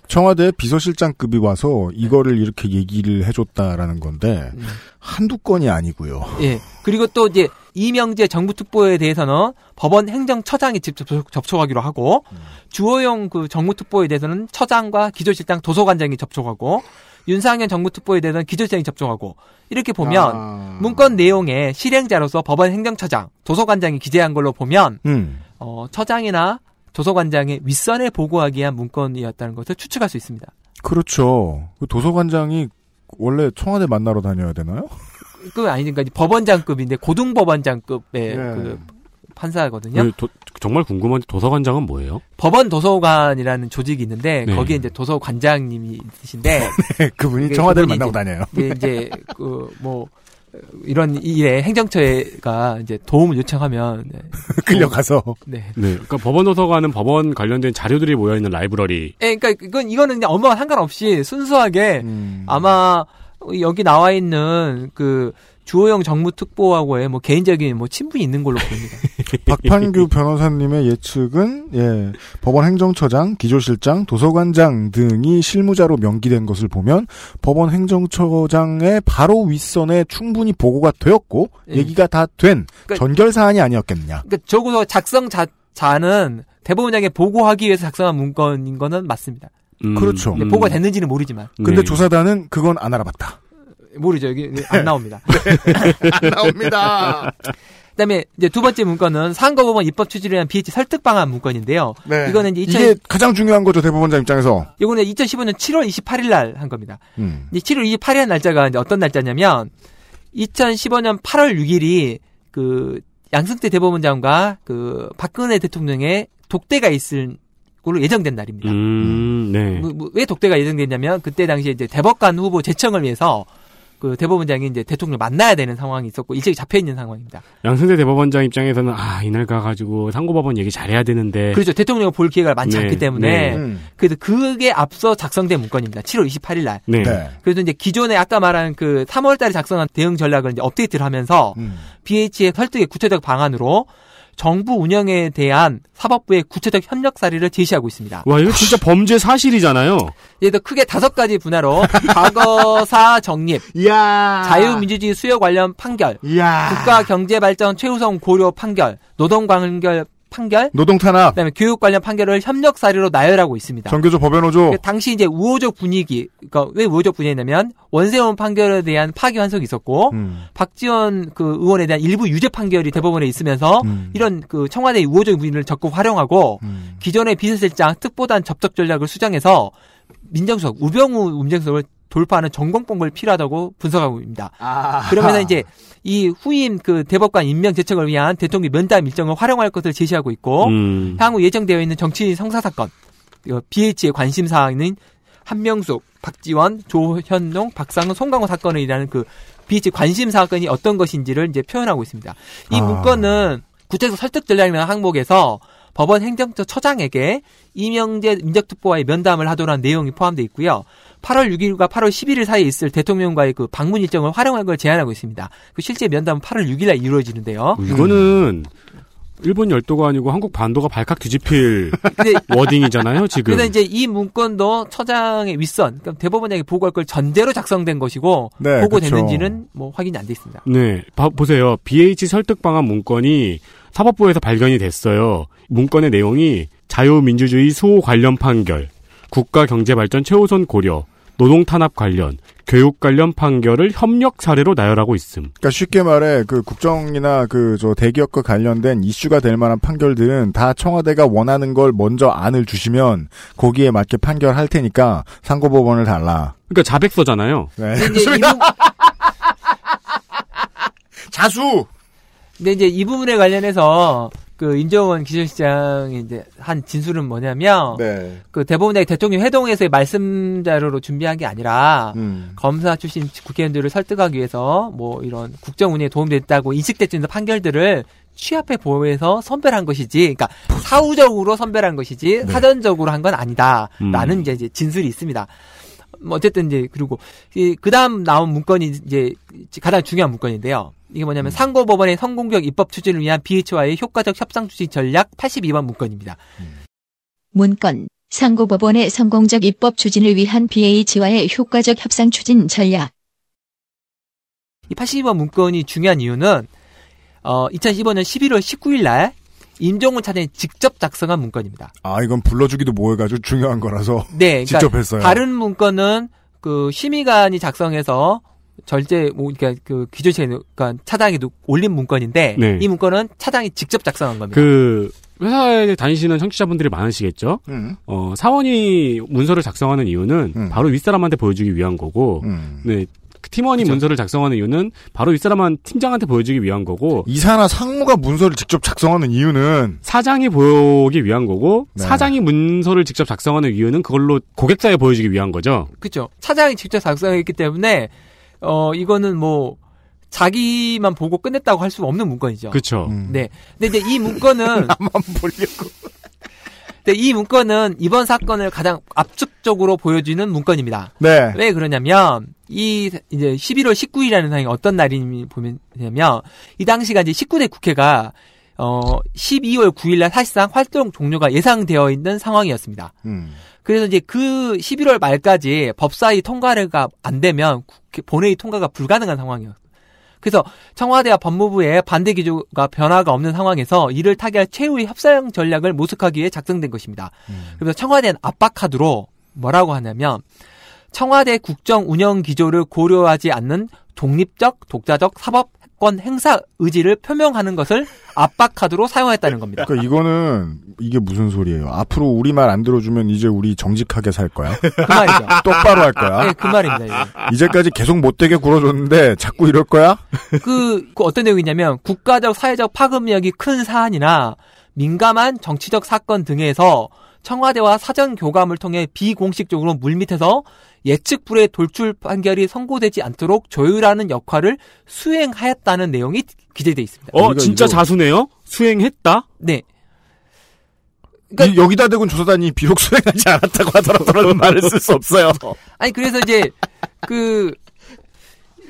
청와대 비서실장급이 와서 이거를 이렇게 얘기를 해줬다라는 건데 음. 한두 건이 아니고요. 예. 그리고 또 이제 이명재 정부 특보에 대해서는 법원 행정처장이 직접 접촉- 접촉하기로 하고 주호영 그 정부 특보에 대해서는 처장과 기조실장 도서관장이 접촉하고 윤상현 정부 특보에 대해서는 기조실장이 접촉하고 이렇게 보면 아. 문건 내용에 실행자로서 법원 행정처장, 도서관장이 기재한 걸로 보면 음. 어, 처장이나 도서관장의 윗선에 보고하기 위한 문건이었다는 것을 추측할 수 있습니다. 그렇죠. 그 도서관장이 원래 청와대 만나러 다녀야 되나요? 그 아니니까 이제 법원장급인데 고등법원장급의 예. 그 판사거든요. 그 도- 정말 궁금한데 도서관장은 뭐예요? 법원 도서관이라는 조직이 있는데 네. 거기에 이제 도서관장님이 있으신데 그분이 이게 청와대를 그분이 만나고 이제- 다녀요. 이게 이제 그 뭐 이런 일에 행정처가 이제 도움을 요청하면 네. 끌려가서. 네. 네. 그러니까 법원 도서관은 법원 관련된 자료들이 모여 있는 라이브러리. 예, 그러니까 이건 이거는 그냥 업무와 상관없이 순수하게 음. 아마 여기 나와 있는 그 주호영 정무특보하고의 뭐 개인적인 뭐 친분이 있는 걸로 보입니다. 박판규 변호사님의 예측은 예, 법원 행정처장, 기조실장, 도서관장 등이 실무자로 명기된 것을 보면 법원 행정처장의 바로 윗선에 충분히 보고가 되었고 예. 얘기가 다된 그러니까- 전결 사안이 아니었겠느냐. 그러니까 적어도 작성 자, 자는 대법원장에 보고하기 위해서 작성한 문건인 거는 맞습니다. 음, 그렇죠. 음. 보고가 됐는지는 모르지만 근데 네. 조사단은 그건 안 알아봤다. 모르죠. 여기 안 나옵니다. 안 나옵니다. 그다음에 이제 두 번째 문건은 상고법원 입법 추진을 위한 BH 설득 방안 문건인데요. 네. 이거는 이제 2000, 이게 가장 중요한 거죠 대법원장 입장에서. 이거는 2015년 7월 28일 날 한 겁니다. 음. 이제 7월 28일 날짜가 이제 어떤 날짜냐면 2015년 8월 6일이 그 양승태 대법원장과 그 박근혜 대통령의 독대가 있을 걸로 예정된 날입니다. 음, 네. 뭐, 뭐, 왜 독대가 예정됐냐면 그때 당시에 이제 대법관 후보 제청을 위해서 그 대법원장이 이제 대통령을 만나야 되는 상황이 있었고 일찍 잡혀 있는 상황입니다. 양승태 대법원장 입장에서는 아 이날 가가지고 상고법원 얘기 잘해야 되는데. 그렇죠. 대통령을 볼 기회가 많지 네, 않기 때문에 네. 음. 그래서 그게 앞서 작성된 문건입니다. 7월 28일 날. 네. 네. 그래서 이제 기존에 아까 말한 그 3월달에 작성한 대응 전략을 이제 업데이트를 하면서 음. BH의 설득의 구체적 방안으로 정부 운영에 대한 사법부의 구체적 협력 사례를 제시하고 있습니다. 와 이거 진짜 범죄 사실이잖아요. 예를 들어 크게 다섯 가지 분야로 과거사 정립, 이야. 자유민주주의 수요 관련 판결, 이야. 국가 경제 발전 최우선 고려 판결, 노동 관결 판결, 노동 탄압. 그다음에 교육 관련 판결을 협력 사례로 나열하고 있습니다. 정교조 법연호조. 그 당시 이제 우호적 분위기, 그러니까 왜 우호적 분위기냐면 원세훈 판결에 대한 파기 환송이 있었고 음. 박지원 그 의원에 대한 일부 유죄 판결이 대법원에 있으면서 음. 이런 그 청와대의 우호적 분위기를 적극 활용하고 음. 기존의 비서실장 특보단 접촉 전략을 수정해서 민정수석 우병우 민정수석을 돌파하는 전공법을 필요하다고 분석하고 있습니다. 아. 그러면서 이제 이 후임 그 대법관 임명 제청을 위한 대통령 면담 일정을 활용할 것을 제시하고 있고 음. 향후 예정되어 있는 정치인 성사 사건, 이거 BH의 관심 사항인 한명숙, 박지원, 조현동, 박상훈, 송강호 사건을 일하는 그 BH 관심 사건이 어떤 것인지를 이제 표현하고 있습니다. 이 아. 문건은 구체적 설득 전략이라는 항목에서 법원 행정처 처장에게 이명재 민정특보와의 면담을 하도록 한 내용이 포함되어 있고요. 8월 6일과 8월 11일 사이에 있을 대통령과의 그 방문 일정을 활용할 걸 제안하고 있습니다. 그 실제 면담은 8월 6일 날 이루어지는데요. 이거는 일본 열도가 아니고 한국 반도가 발칵 뒤집힐 근데 워딩이잖아요 지금. 그래서 이제 이 문건도 처장의 윗선, 그러니까 대법원장이 보고할 걸 전제로 작성된 것이고 네, 보고됐는지는. 뭐 확인이 안 돼 있습니다. 네, 봐- 보세요. BH 설득 방안 문건이 사법부에서 발견이 됐어요. 문건의 내용이 자유민주주의 수호 관련 판결, 국가 경제 발전 최우선 고려, 노동 탄압 관련, 교육 관련 판결을 협력 사례로 나열하고 있음. 그러니까 쉽게 말해 그 국정이나 그 저 대기업과 관련된 이슈가 될 만한 판결들은 다 청와대가 원하는 걸 먼저 안을 주시면 거기에 맞게 판결할 테니까 상고법원을 달라. 그러니까 자백서잖아요. 네. 부, 자수. 근데 이제 이 부분에 관련해서 그 임종원 기술시장이 이제 한 진술은 뭐냐면 네. 그 대법원장 대통령 회동에서의 말씀 자료로 준비한 게 아니라 음. 검사 출신 국회의원들을 설득하기 위해서 뭐 이런 국정 운영에 도움됐다고 있는 판결들을 취합해 보호해서 선별한 것이지, 그러니까 사후적으로 선별한 것이지 네. 사전적으로 한 건 아니다라는 음. 이제, 이제 진술이 있습니다. 뭐 어쨌든 이제 그리고 그 다음 나온 문건이 이제 가장 중요한 문건인데요. 이게 뭐냐면 상고법원의 성공적 입법 추진을 위한 BH와의 효과적 협상 추진 전략 82번 문건입니다. 문건 상고법원의 성공적 입법 추진을 위한 BH와의 효과적 협상 추진 전략. 이 82번 문건이 중요한 이유는 어 2015년 11월 19일 날 임종훈 차장이 직접 작성한 문건입니다. 아 이건 불러주기도 뭐해가지고 중요한 거라서 네, 그러니까 직접 했어요. 다른 문건은 그 심의관이 작성해서 절제 뭐 그러니까 그 기조실에 그러니까 차장이 올린 문건인데 네. 이 문건은 차장이 직접 작성한 겁니다. 그 회사에 다니시는 청취자분들이 많으시겠죠. 음. 어, 사원이 문서를 작성하는 이유는 음. 바로 윗사람한테 보여주기 위한 거고, 음. 네. 그 팀원이 그죠. 문서를 작성하는 이유는 바로 윗사람한 팀장한테 보여주기 위한 거고, 이사나 상무가 문서를 직접 작성하는 이유는 사장이 보기 위한 거고, 네. 사장이 문서를 직접 작성하는 이유는 그걸로 고객사에 보여주기 위한 거죠. 그렇죠. 차장이 직접 작성했기 때문에 어 이거는 뭐 자기만 보고 끝냈다고 할 수 없는 문건이죠. 그렇죠. 음. 네. 근데 이제 이 문건은 나만 보려고. 근데 이 문건은 이번 사건을 가장 압축적으로 보여주는 문건입니다. 네. 왜 그러냐면 이 이제 11월 19일이라는 날이 어떤 날이 보면냐면 이 당시가 이제 19대 국회가 어 12월 9일 날 사실상 활동 종료가 예상되어 있는 상황이었습니다. 음. 그래서 이제 그 11월 말까지 법사위 통과가 안 되면 국회 본회의 통과가 불가능한 상황이었어요. 그래서 청와대와 법무부의 반대 기조가 변화가 없는 상황에서 이를 타개할 최후의 협상 전략을 모색하기 위해 작성된 것입니다. 그래서 청와대는 압박 카드로 뭐라고 하냐면 청와대 국정 운영 기조를 고려하지 않는 독립적, 독자적 사법 권 행사 의지를 표명하는 것을 압박 카드로 사용했다는 겁니다. 그러니까 이거는 이게 무슨 소리예요? 앞으로 우리 말 안 들어주면 이제 우리 정직하게 살 거야. 그 말이죠. 똑바로 할 거야. 네, 그 말입니다. 이게. 이제까지 계속 못되게 굴어줬는데 자꾸 이럴 거야? 그, 그 어떤 내용이냐면 국가적 사회적 파급력이 큰 사안이나 민감한 정치적 사건 등에서 청와대와 사전 교감을 통해 비공식적으로 물밑에서 예측 불의 돌출 판결이 선고되지 않도록 조율하는 역할을 수행하였다는 내용이 기재되어 있습니다. 어, 진짜 이거- 자수네요? 수행했다? 네. 그러니까- 이- 여기다 대고 조사단이 비록 수행하지 않았다고 하더라도 말을 쓸 수 없어요. 아니 그래서 이제 그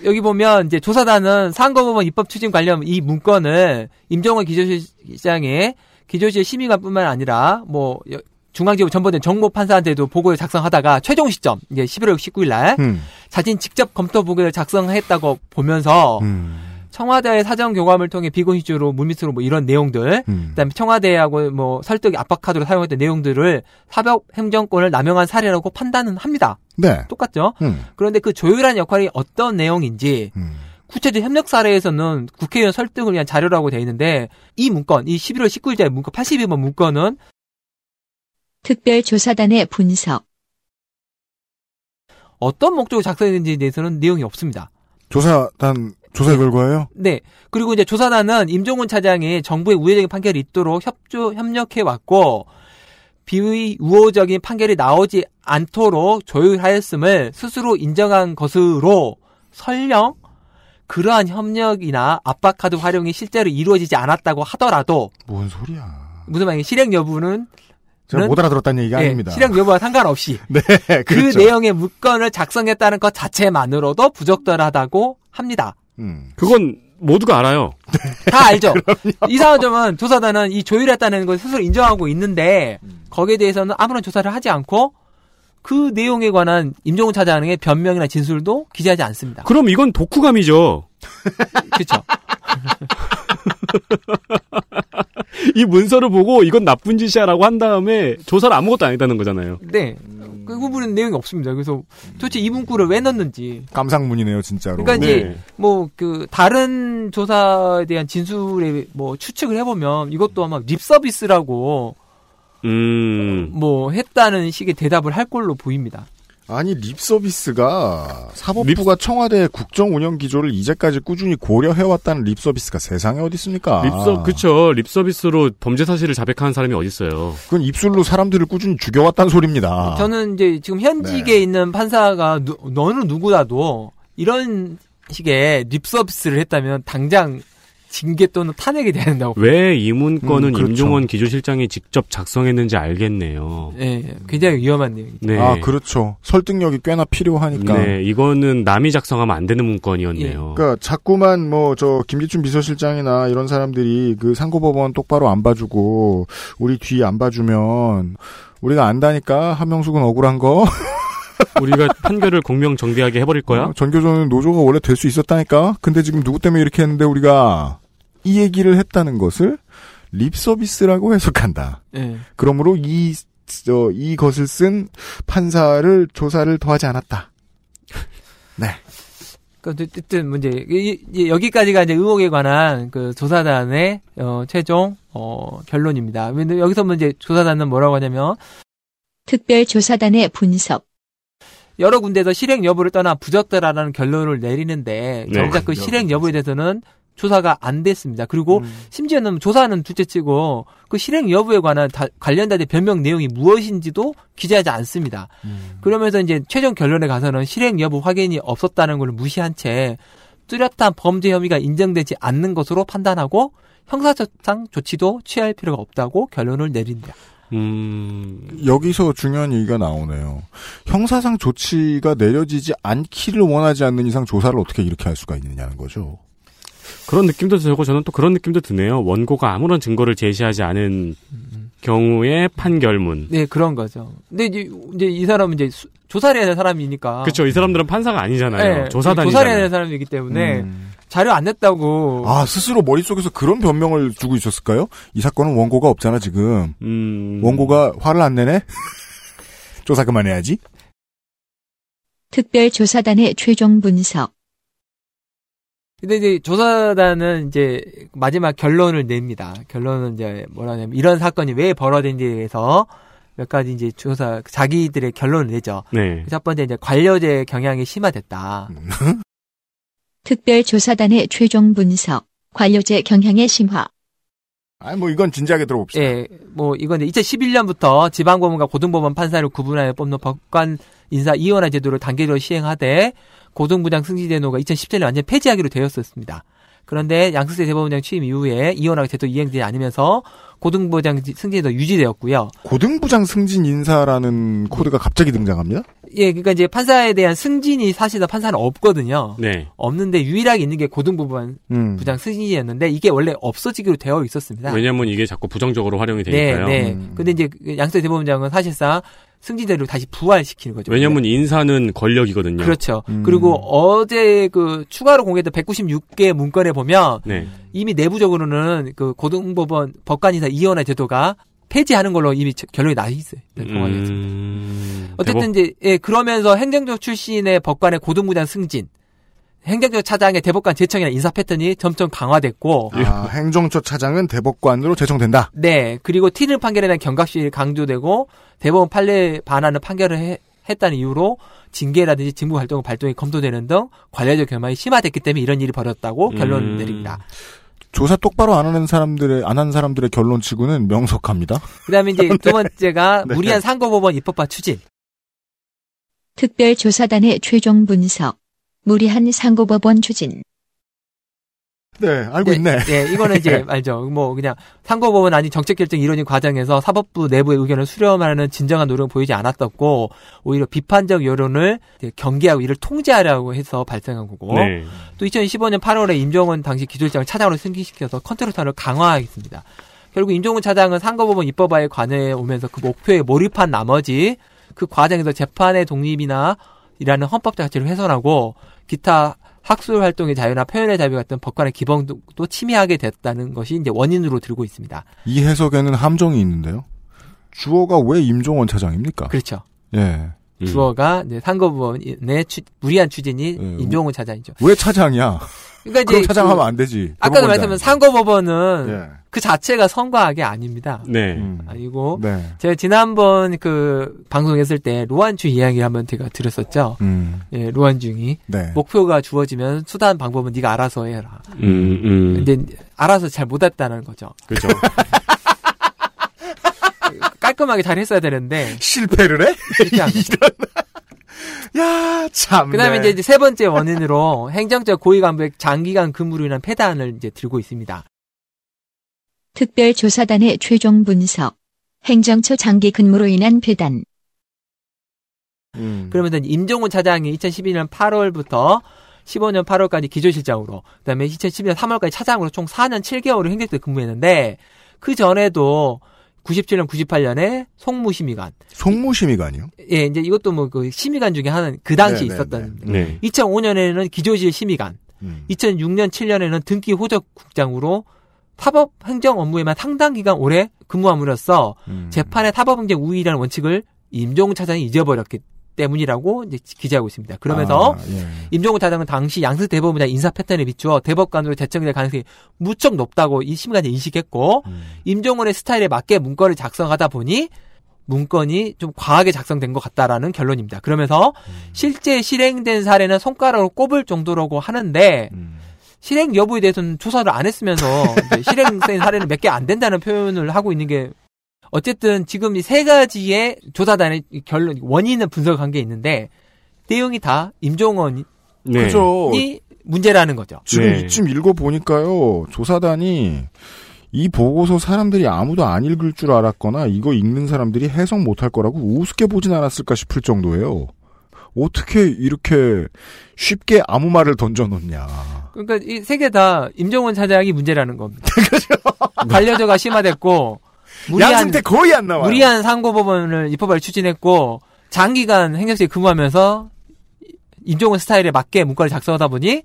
여기 보면 이제 조사단은 상고법원 입법 추진 관련 이 문건을 임종원 기조실장의 기조실 심의관뿐만 아니라 뭐 여- 중앙지법 전보된 정모 판사한테도 보고를 작성하다가 최종 시점 이제 11월 19일 날 음. 자신 직접 검토 보고를 작성했다고 보면서 음. 청와대의 사전 교감을 통해 비공식적으로 물밑으로 뭐 이런 내용들 음. 그다음에 청와대하고 뭐 설득 압박 카드로 사용했던 내용들을 사법 행정권을 남용한 사례라고 판단은 합니다. 네. 똑같죠? 음. 그런데 그 조율한 역할이 어떤 내용인지 음. 구체적 협력 사례에서는 국회의원 설득을 위한 자료라고 되어 있는데 이 문건, 이 11월 19일자의 문건 82번 문건은 특별조사단의 분석. 어떤 목적으로 작성했는지에 대해서는 내용이 없습니다. 조사단 조사 결과예요? 네. 그리고 이제 조사단은 임종훈 차장이 정부의 우회적인 판결이 있도록 협조, 협력해 왔고, 비우호적인 판결이 나오지 않도록 조율하였음을 스스로 인정한 것으로 설령 그러한 협력이나 압박카드 활용이 실제로 이루어지지 않았다고 하더라도 뭔 소리야? 무슨 말이냐 실행 여부는 제가 는- 못 알아들었다는 얘기가 예, 아닙니다. 실행 여부와 상관없이 네, 그 그렇죠. 내용의 문건을 작성했다는 것 자체만으로도 부적절하다고 합니다. 음. 그건 모두가 알아요. 다 알죠. 이상한 점은 조사단은 이 조율했다는 걸 스스로 인정하고 있는데 거기에 대해서는 아무런 조사를 하지 않고 그 내용에 관한 임종훈 차장의 변명이나 진술도 기재하지 않습니다. 그럼 이건 독후감이죠. 그렇죠. 이 문서를 보고 이건 나쁜 짓이야라고 한 다음에 조사를 아무것도 안 했다는 거잖아요. 네. 그 부분은 내용이 없습니다. 그래서 도대체 이 문구를 왜 넣는지. 감상문이네요, 진짜로. 그러니까 이제 네. 뭐그 다른 조사에 대한 진술에 뭐 추측을 해보면 이것도 아마 립 서비스라고 음. 뭐 했다는 식의 대답을 할 걸로 보입니다. 아니 립 서비스가 사법부가 청와대 국정 운영 기조를 이제까지 꾸준히 고려해왔다는 립 서비스가 세상에 어디 있습니까? 립서 그쵸 립서비스로 범죄 사실을 자백하는 사람이 어디 있어요? 그건 입술로 사람들을 꾸준히 죽여왔다는 소리입니다. 저는 이제 지금 현직에 네. 있는 판사가 누, 어느 누구라도 이런 식의 립 서비스를 했다면 당장 징계 또는 탄핵이 돼야 된다고. 왜 이 문건은 음, 그렇죠. 임종원 기조실장이 직접 작성했는지 알겠네요. 예, 굉장히 위험한 내용이죠. 네. 아 그렇죠. 설득력이 꽤나 필요하니까. 네, 이거는 남이 작성하면 안 되는 문건이었네요. 그러니까 자꾸만 뭐 저 김기춘 비서실장이나 이런 사람들이 그 상고법원 똑바로 안 봐주고 우리 뒤 안 봐주면 우리가 안다니까 한명숙은 억울한 거. 우리가 판결을 공명정대하게 해버릴 거야? 어, 전교조는 노조가 원래 될 수 있었다니까. 근데 지금 누구 때문에 이렇게 했는데 우리가 이 얘기를 했다는 것을 립 서비스라고 해석한다. 예. 그러므로 이 저, 이것을 쓴 판사를 조사를 더하지 않았다. 네. 그 어쨌든 문제 이- 이- 여기까지가 이제 의혹에 관한 그 조사단의 어, 최종 어, 결론입니다. 근데 여기서 문제 조사단은 뭐라고 하냐면 특별조사단의 분석. 여러 군데에서 실행 여부를 떠나 부적절하다는 결론을 내리는데 네. 정작 그 실행 여부에 대해서는 조사가 안 됐습니다. 그리고 심지어는 조사는 둘째치고 그 실행 여부에 관한 다- 관련자의 변명 내용이 무엇인지도 기재하지 않습니다. 그러면서 이제 최종 결론에 가서는 실행 여부 확인이 없었다는 걸 무시한 채 뚜렷한 범죄 혐의가 인정되지 않는 것으로 판단하고 형사상 조치도 취할 필요가 없다고 결론을 내린다. 음, 여기서 중요한 얘기가 나오네요. 형사상 조치가 내려지지 않기를 원하지 않는 이상 조사를 어떻게 이렇게 할 수가 있느냐는 거죠. 그런 느낌도 들고 저는 또 그런 느낌도 드네요. 원고가 아무런 증거를 제시하지 않은 경우의 판결문. 네, 그런 거죠. 근데 이제, 이제 이 사람은 이제 수- 조사를 해야 될 사람이니까. 그렇죠. 이 사람들은 판사가 아니잖아요. 네, 조사단이잖아요. 조사를 해야 될 사람이기 때문에 음. 자료 안 냈다고. 아, 스스로 머릿속에서 그런 변명을 주고 있었을까요? 이 사건은 원고가 없잖아, 지금. 음, 원고가 화를 안 내네? 조사 그만해야지. 특별조사단의 최종 분석. 근데 이제 조사단은 이제 마지막 결론을 냅니다. 결론은 이제 뭐라 하냐면 이런 사건이 왜 벌어진지에 대해서 몇 가지 이제 조사 자기들의 결론을 내죠. 네. 첫 번째 이제 관료제 경향이 심화됐다. 특별조사단의 최종 분석. 관료제 경향의 심화. 아니, 뭐, 이건 진지하게 들어봅시다. 예, 뭐 이건 2011년부터 지방법원과 고등법원 판사를 구분하여 뽑는 법관 인사 이원화 제도를 단계로 시행하되 고등부장 승진제도가 2017년 완전 폐지하기로 되었었습니다. 그런데 양승태 대법원장 취임 이후에 이원화 제도 이행되지 않으면서 고등부장 승진제도 유지되었고요. 고등부장 승진 인사라는 코드가 갑자기 등장합니다? 예, 그러니까 이제 판사에 대한 승진이 사실은 판사는 없거든요. 네. 없는데 유일하게 있는 게 고등부장 음. 부장 승진이었는데 이게 원래 없어지기로 되어 있었습니다. 왜냐면 이게 자꾸 부정적으로 활용이 네, 되니까요. 네. 음. 근데 이제 그 양승태 대법원장은 사실상 승진대로 다시 부활시키는 거죠. 왜냐면 인사는 권력이거든요. 그렇죠. 음. 그리고 어제 그 추가로 공개된 196개 문건에 보면 네. 이미 내부적으로는 그 고등법원 법관인사 이원화 제도가 폐지하는 걸로 이미 저- 결론이 나 있어요. 병원에서. 음, 어쨌든 이제 예, 그러면서 행정적 출신의 법관의 고등부장 승진, 행정적 차장의 대법관 제청이나 인사 패턴이 점점 강화됐고, 아, 행정처 차장은 대법관으로 제청된다. 네 그리고 티를 판결에 대한 경각심이 강조되고 대법원 판례에 반하는 판결을 해- 했다는 이유로 징계라든지 직무 활동 발동이 검토되는 등 관례적 결말이 심화됐기 때문에 이런 일이 벌어졌다고 결론 을 음. 내립니다. 조사 똑바로 안 하는 사람들의, 안 한 사람들의 결론치고는 명석합니다. 그다음에 이제 두 번째가 네. 무리한 상고법원 입법화 추진. 특별조사단의 최종 분석. 무리한 상고법원 추진. 네, 알고 있네. 네, 이거는 이제 알죠. 뭐 그냥 상고법원 아닌 정책 결정 일련의 과정에서 사법부 내부의 의견을 수렴하는 진정한 노력을 보이지 않았었고 오히려 비판적 여론을 경계하고 이를 통제하려고 해서 발생한 거고 네. 또 2015년 8월에 임종헌 당시 기조실장을 차장으로 승진시켜서 컨트롤타워를 강화하겠습니다. 결국 임종헌 차장은 상고법원 입법화에 관해 오면서 그 목표에 몰입한 나머지 그 과정에서 재판의 독립이나 이라는 헌법적 가치를 훼손하고 기타 학술 활동의 자유나 표현의 자유 같은 법관의 기본도 침해하게 됐다는 것이 이제 원인으로 들고 있습니다. 이 해석에는 함정이 있는데요. 주어가 왜 임종원 차장입니까? 그렇죠. 예. 음. 주어가 이제 상고법원의 추- 무리한 추진이 예, 임종훈 차장이죠. 왜 차장이야? 그러니까 이제 차장하면 그 안 되지. 아까도. 말씀드린 상고법원은 예. 그 자체가 선거학이 아닙니다. 네. 음. 아니고 네. 제가 지난번 그 방송했을 때 로안주 이야기 한번 제가 들었었죠. 음. 예, 로안중이 네. 목표가 주어지면 수단 방법은 네가 알아서 해라. 음, 음. 근데 알아서 잘 못했다는 거죠. 그죠. 깔끔하게 잘 했어야 되는데 실패를 해? 않고. 야, 참. 그다음에 이제, 이제 세 번째 원인으로 행정적 고위 간부의 장기간 근무로 인한 폐단을 이제 들고 있습니다. 특별조사단의 최종 분석. 행정처 장기 근무로 인한 배단. 음. 그러면서 임종훈 차장이 2012년 8월부터 15년 8월까지 기조실장으로, 그 다음에 2012년 3월까지 차장으로 총 4년 7개월을 행정처에 근무했는데 그 전에도 97년, 98년에 송무심의관, 송무심의관이요? 예, 이제 이것도 뭐 그 심의관 중에 하나는 그 당시 네, 네, 있었던. 네. 2005년에는 기조실 심의관, 음. 2006년, 7년에는 등기 호적 국장으로 사법 행정 업무에만 상당 기간 오래 근무함으로써 음. 재판의 사법 행정 우위라는 원칙을 임종훈 차장이 잊어버렸기 때문이라고 이제 기재하고 있습니다. 그러면서 아, 예. 임종훈 차장은 당시 양승 대법원장 인사 패턴에 비추어 대법관으로 제청될 가능성이 무척 높다고 이 심의관이 인식했고 음. 임종훈의 스타일에 맞게 문건을 작성하다 보니 문건이 좀 과하게 작성된 것 같다라는 결론입니다. 그러면서 음. 실제 실행된 사례는 손가락으로 꼽을 정도라고 하는데 음. 실행 여부에 대해서는 조사를 안 했으면서 이제 실행된 사례는 몇 개 안 된다는 표현을 하고 있는 게 어쨌든 지금 이 세 가지의 조사단의 이 결론 원인을 분석한 게 있는데 내용이 다 임종원이 네. 그죠. 문제라는 거죠. 지금 네. 이쯤 읽어 보니까요, 조사단이 이 보고서 사람들이 아무도 안 읽을 줄 알았거나 이거 읽는 사람들이 해석 못할 거라고 우습게 보진 않았을까 싶을 정도예요. 어떻게 이렇게 쉽게 아무 말을 던져놓냐. 그러니까 이 세 개 다 임종원 차장이 문제라는 겁니다. 반려조가 심화됐고 무리한 양승태 거의 안 나와요. 무리한 상고법원을 입법을 추진했고 장기간 행정처에 근무하면서 임종원 스타일에 맞게 문건을 작성하다 보니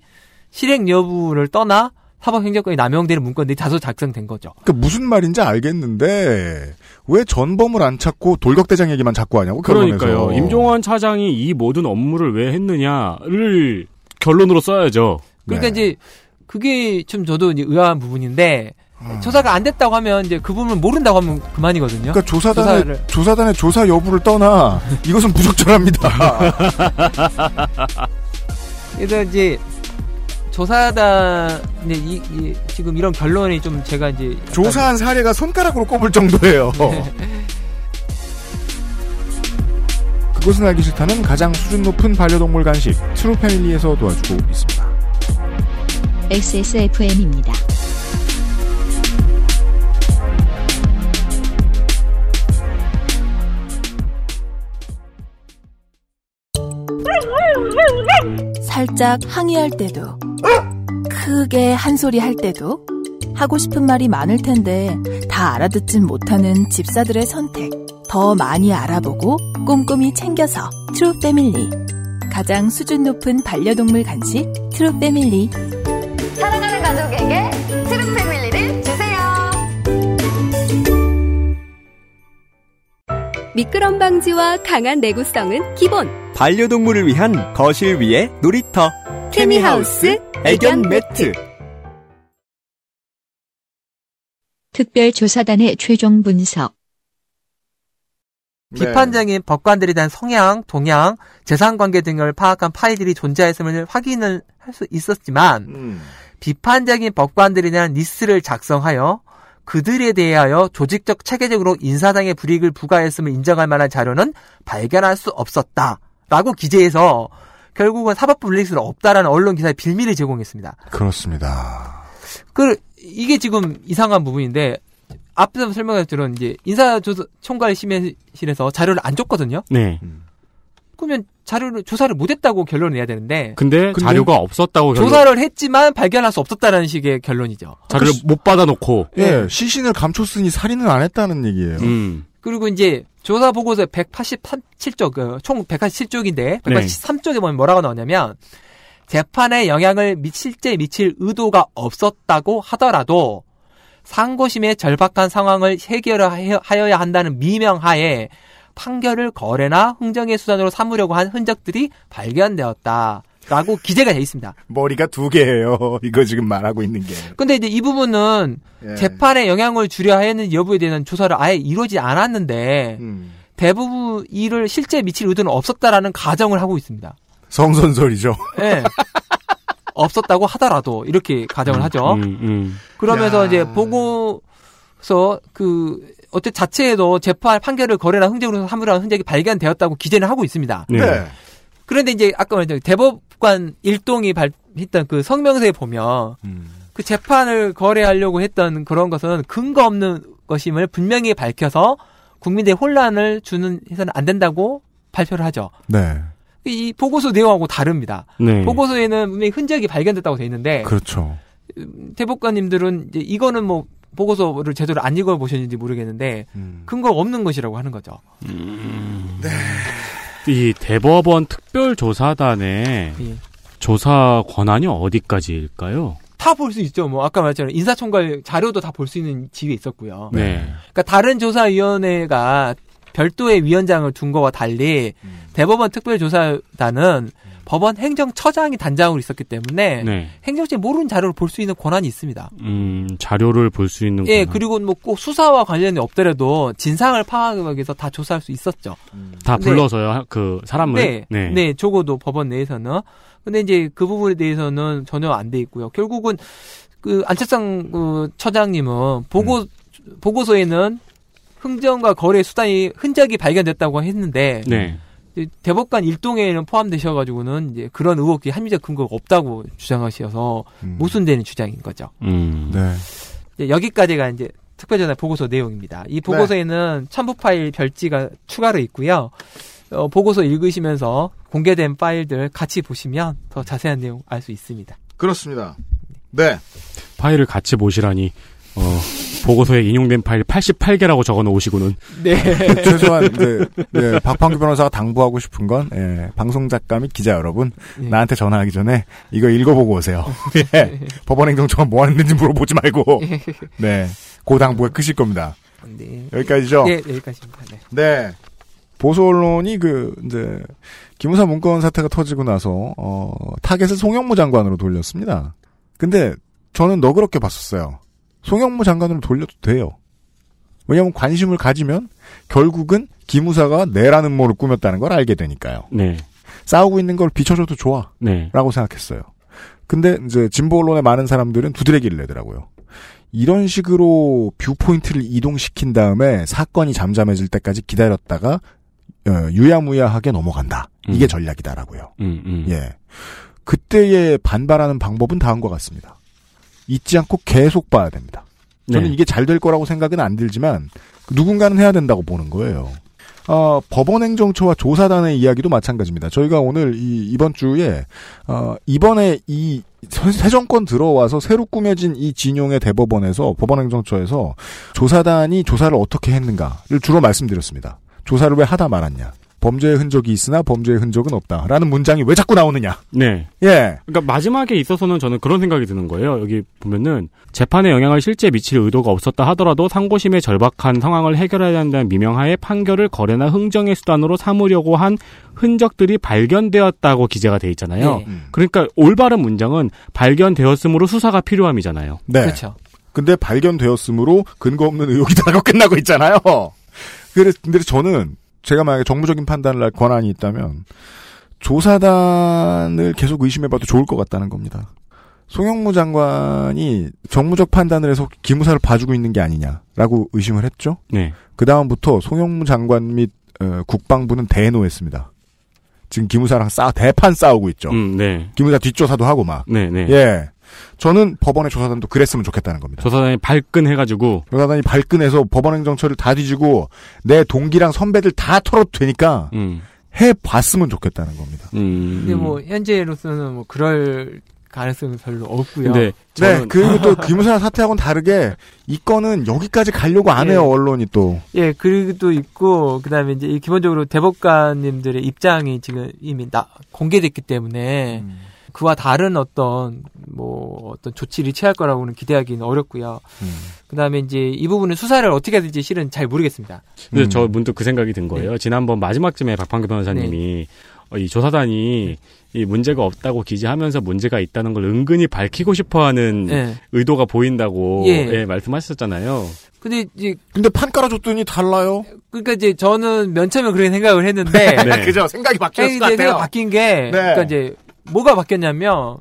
실행 여부를 떠나 사법행정권이 남용되는 문건들이 다소 작성된 거죠. 그 무슨 말인지 알겠는데 왜 전범을 안 찾고 돌격대장 얘기만 자꾸 하냐고 그러니까요. 결론에서. 임종원 차장이 이 모든 업무를 왜 했느냐를 결론으로 써야죠. 그러니까 네. 이제 그게 좀 저도 이제 의아한 부분인데 음. 조사가 안 됐다고 하면 이제 그 부분을 모른다고 하면 그만이거든요. 그러니까 조사단의 조사를- 조사단의 조사 여부를 떠나 이것은 부적절합니다. 그래서 이제 조사단 이, 이- 지금 이런 결론이 좀 제가 이제 약간 조사한 사례가 손가락으로 꼽을 정도예요. 그것은 알기 싫다는 가장 수준 높은 반려동물 간식 트루 패밀리에서 도와주고 있습니다. XSFM입니다. 살짝 항의할 때도, 크게 한 소리 할 때도, 하고 싶은 말이 많을 텐데 다 알아듣진 못하는 집사들의 선택. 더 많이 알아보고 꼼꼼히 챙겨서 True Family. 가장 수준 높은 반려동물 간식 True Family. 사랑하는 가족에게 True Family를 주세요. 미끄럼 방지와 강한 내구성은 기본. 반려동물을 위한 거실 위의 놀이터 케미하우스 애견 매트. 특별조사단의 최종 분석. 네. 비판적인 법관들에 대한 성향, 동향, 재산관계 등을 파악한 파일들이 존재했음을 확인을 할 수 있었지만 음. 비판적인 법관들에 대한 리스트를 작성하여 그들에 대하여 조직적 체계적으로 인사상의 불이익을 부과했음을 인정할 만한 자료는 발견할 수 없었다 라고 기재해서 결국은 사법부 리스트는 없다라는 언론 기사에 빌미를 제공했습니다. 그렇습니다. 그 이게 지금 이상한 부분인데 앞서 설명했던 이제 인사총괄 심의실에서 자료를 안 줬거든요. 네. 그러면 자료를 조사를 못했다고 결론을 내야 되는데 근데, 근데 자료가 없었다고 결론. 조사를 했지만 발견할 수 없었다는 식의 결론이죠. 자료를 못 받아놓고. 예, 시신을 감췄으니 살인을 안 했다는 얘기예요. 음. 그리고 이제 조사 보고서 187쪽 그총 187쪽인데 183쪽에 보면 뭐라고 나오냐면 재판에 영향을 미, 실제 미칠 의도가 없었다고 하더라도 상고심의 절박한 상황을 해결하여야 한다는 미명하에 판결을 거래나 흥정의 수단으로 삼으려고 한 흔적들이 발견되었다. 라고 기재가 돼 있습니다. 머리가 두 개예요. 이거 지금 말하고 있는 게. 근데 이제 이 부분은 예. 재판에 영향을 주려 했는지 여부에 대한 조사를 아예 이루어지지 않았는데 음. 대부분 이를 실제 미칠 의도는 없었다라는 가정을 하고 있습니다. 성선설이죠. 예. 없었다고 하더라도 이렇게 가정을 하죠. 음, 음. 그러면서 야. 이제 보고서 그 어째 자체에도 재판 판결을 거래나 흥정으로 삼으라는 흔적이 발견되었다고 기재는 하고 있습니다. 네. 그런데 이제 아까 말했던 대법관 일동이 발했던 그 성명서에 보면 음. 그 재판을 거래하려고 했던 그런 것은 근거 없는 것임을 분명히 밝혀서 국민들의 혼란을 주는 해서는 안 된다고 발표를 하죠. 네. 이 보고서 내용하고 다릅니다. 네. 보고서에는 분명히 흔적이 발견됐다고 돼 있는데 그렇죠. 대법관님들은 이제 이거는 뭐 보고서를 제대로 안 읽어 보셨는지 모르겠는데 음. 근거 없는 것이라고 하는 거죠. 이 대법원 특별조사단의 예. 조사 권한이 어디까지일까요? 다 볼 수 있죠. 뭐 아까 말했잖아요. 인사총괄 자료도 다 볼 수 있는 지위에 있었고요. 네. 그러니까 다른 조사위원회가 별도의 위원장을 둔 거와 달리 음. 대법원 특별조사단은 법원 행정처장이 단장으로 있었기 때문에 네. 행정처에 모르는 자료를 볼 수 있는 권한이 있습니다. 음, 자료를 볼 수 있는 예, 권한. 그리고 뭐 꼭 수사와 관련이 없더라도 진상을 파악하기 위해서 다 조사할 수 있었죠. 다 네. 불러서요, 그 사람을. 네, 네, 적어도 법원 내에서는. 근데 이제 그 부분에 대해서는 전혀 안 돼 있고요. 결국은 그 안철상 그 처장님은 보고 음. 보고서에는 흥정과 거래 수단이 흔적이 발견됐다고 했는데 네. 대법관 일동에는 포함되셔가지고는 이제 그런 의혹이 합리적 근거가 없다고 주장하셔서 음. 모순되는 주장인 거죠. 음. 네. 여기까지가 이제 특별전화 보고서 내용입니다. 이 보고서에는 첨부 파일 별지가 추가로 있고요. 어, 보고서 읽으시면서 공개된 파일들 같이 보시면 더 자세한 내용 알 수 있습니다. 그렇습니다. 네. 파일을 같이 보시라니, 어, 보고서에 인용된 파일 88개라고 적어 놓으시고는. 네. 최소한 이제 네, 박판규 변호사가 당부하고 싶은 건 예, 방송 작가 및 기자 여러분 예. 나한테 전화하기 전에 이거 읽어보고 오세요. 예. 법원행정처가 뭐 하는지 물어보지 말고 네, 그 당부가 크실 겁니다. 네. 여기까지죠. 네, 여기까지입니다. 네. 네. 보수 언론이 그 이제 기무사 문건 사태가 터지고 나서 어 타겟을 송영무 장관으로 돌렸습니다. 근데 저는 너그럽게 봤었어요. 송영무 장관으로 돌려도 돼요. 왜냐하면 관심을 가지면 결국은 기무사가 내란음모를 꾸몄다는 걸 알게 되니까요. 네. 싸우고 있는 걸 비춰줘도 좋아. 네. 라고 생각했어요. 근데 이제 진보 언론의 많은 사람들은 두드러기를 내더라고요. 이런 식으로 viewpoint를 이동시킨 다음에 사건이 잠잠해질 때까지 기다렸다가 어, 유야무야하게 넘어간다. 이게 음. 전략이다라고요. 음, 음. 예. 그때의 반발하는 방법은 다음과 같습니다. 잊지 않고 계속 봐야 됩니다. 저는 네. 이게 잘 될 거라고 생각은 안 들지만 누군가는 해야 된다고 보는 거예요. 어, 법원행정처와 조사단의 이야기도 마찬가지입니다. 저희가 오늘 이, 이번 주에 어, 이번에 이 새- 새 정권 들어와서 새로 꾸며진 이 진용의 대법원에서 법원행정처에서 조사단이 조사를 어떻게 했는가를 주로 말씀드렸습니다. 조사를 왜 하다 말았냐. 범죄의 흔적이 있으나 범죄의 흔적은 없다. 라는 문장이 왜 자꾸 나오느냐. 네. 예. 그러니까 마지막에 있어서는 저는 그런 생각이 드는 거예요. 여기 보면은 재판에 영향을 실제 미칠 의도가 없었다 하더라도 상고심의 절박한 상황을 해결해야 한다는 미명하에 판결을 거래나 흥정의 수단으로 삼으려고 한 흔적들이 발견되었다고 기재가 돼 있잖아요. 네. 그러니까 올바른 문장은 발견되었으므로 수사가 필요함이잖아요. 네. 그렇죠. 근데 발견되었으므로 근거 없는 의혹이 다고 끝나고 있잖아요. 그래서 근데 저는 제가 만약에 정무적인 판단을 할 권한이 있다면 조사단을 계속 의심해봐도 좋을 것 같다는 겁니다. 송영무 장관이 정무적 판단을 해서 기무사를 봐주고 있는 게 아니냐라고 의심을 했죠. 네. 그 다음부터 송영무 장관 및 어, 국방부는 대노했습니다. 지금 기무사랑 싸 대판 싸우고 있죠. 음, 네. 기무사 뒷조사도 하고 막. 네, 네. 예. 저는 법원의 조사단도 그랬으면 좋겠다는 겁니다. 조사단이 발끈해가지고 조사단이 발끈해서 법원행정처를 다 뒤지고 내 동기랑 선배들 다 털어도 되니까 음, 해봤으면 좋겠다는 겁니다. 음. 근데 뭐 현재로서는 뭐 그럴 가능성은 별로 없고요. 네, 저는 그리고 또 기무사 사태하고는 다르게 이 건은 여기까지 가려고 안 해요 예. 언론이 또. 예, 그리고 또 있고 그다음에 이제 이 기본적으로 대법관님들의 입장이 지금 이미 나 공개됐기 때문에 그와 다른 어떤 뭐 어떤 조치를 취할 거라고는 기대하기는 어렵고요. 음. 그다음에 이제 이 부분은 수사를 어떻게 해야 될지 실은 잘 모르겠습니다. 근데 음. 저 문득 그 생각이 든 거예요. 지난번 마지막쯤에 박판규 변호사님이 어, 이 조사단이 이 문제가 없다고 기재하면서 문제가 있다는 걸 은근히 밝히고 싶어하는 예. 의도가 보인다고 예. 예, 말씀하셨잖아요. 근데 이제 근데 판 깔아줬더니 달라요. 그러니까 이제 저는 맨 처음에 그렇게 생각을 했는데 네. 그죠? 생각이 같아요. 내가 바뀐 게 그러니까 이제 뭐가 바뀌었냐면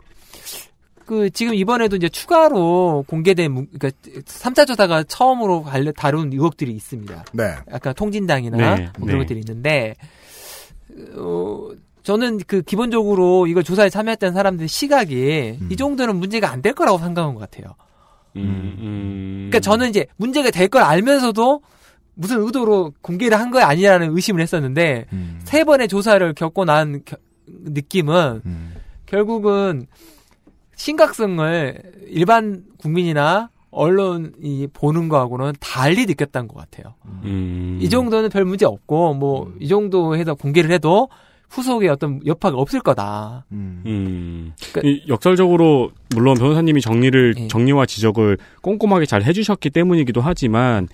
그 지금 이번에도 이제 추가로 공개된 문- 그러니까 3차 조사가 처음으로 관련 다룬 의혹들이 있습니다. 네. 약간 통진당이나 네, 뭐 그런 네. 것들이 있는데 어 저는 그 기본적으로 이걸 조사에 참여했던 사람들 시각이 음. 이 정도는 문제가 안 될 거라고 생각한 것 같아요. 음, 음. 그러니까 저는 이제 문제가 될 걸 알면서도 무슨 의도로 공개를 한 거야 아니라는 의심을 했었는데 음. 세 번의 조사를 겪고 난 겨- 느낌은 음. 결국은 심각성을 일반 국민이나 언론이 보는 거하고는 달리 느꼈던 것 같아요. 음. 이 정도는 별 문제 없고 뭐 이 정도 해서 공개를 해도 후속에 어떤 여파가 없을 거다. 음. 음. 그러니까- 이 역설적으로 물론 변호사님이 정리를 예. 정리와 지적을 꼼꼼하게 잘 해주셨기 때문이기도 하지만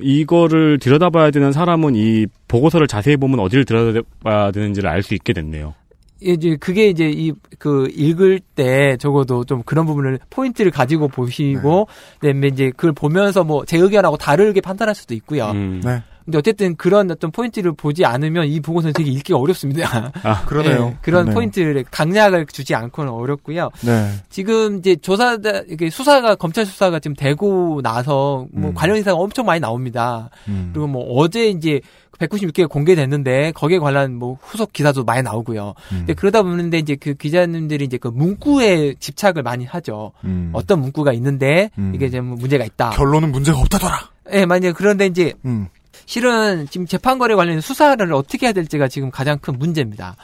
이거를 들여다봐야 되는 사람은 이 보고서를 자세히 보면 어디를 들여다봐야 되는지를 알 수 있게 됐네요. 이제 그게 이제 이 그 읽을 때 적어도 좀 그런 부분을 포인트를 가지고 보시고 그다음에 이제 그걸 보면서 뭐 제 의견하고 다르게 판단할 수도 있고요. 음. 네. 근데 어쨌든 그런 어떤 포인트를 보지 않으면 이 보고서는 되게 읽기가 어렵습니다. 아, 그러네요. 예, 그런 그러네요. 포인트를 강약을 주지 않고는 어렵고요. 네. 지금 이제 조사 이게 수사가 검찰 수사가 지금 되고 나서 뭐 음. 관련 인사가 엄청 많이 나옵니다. 음. 그리고 뭐 어제 이제 196개 공개됐는데 거기에 관한 뭐 후속 기사도 많이 나오고요. 음. 근데 그러다 보는데 이제 그 기자님들이 이제 그 문구에 집착을 많이 하죠. 음. 어떤 문구가 있는데 음. 이게 이제 뭐 문제가 있다. 결론은 문제가 없다더라. 예, 만약 그런데 이제 음. 실은 지금 재판거래 관련 수사를 어떻게 해야 될지가 지금 가장 큰 문제입니다.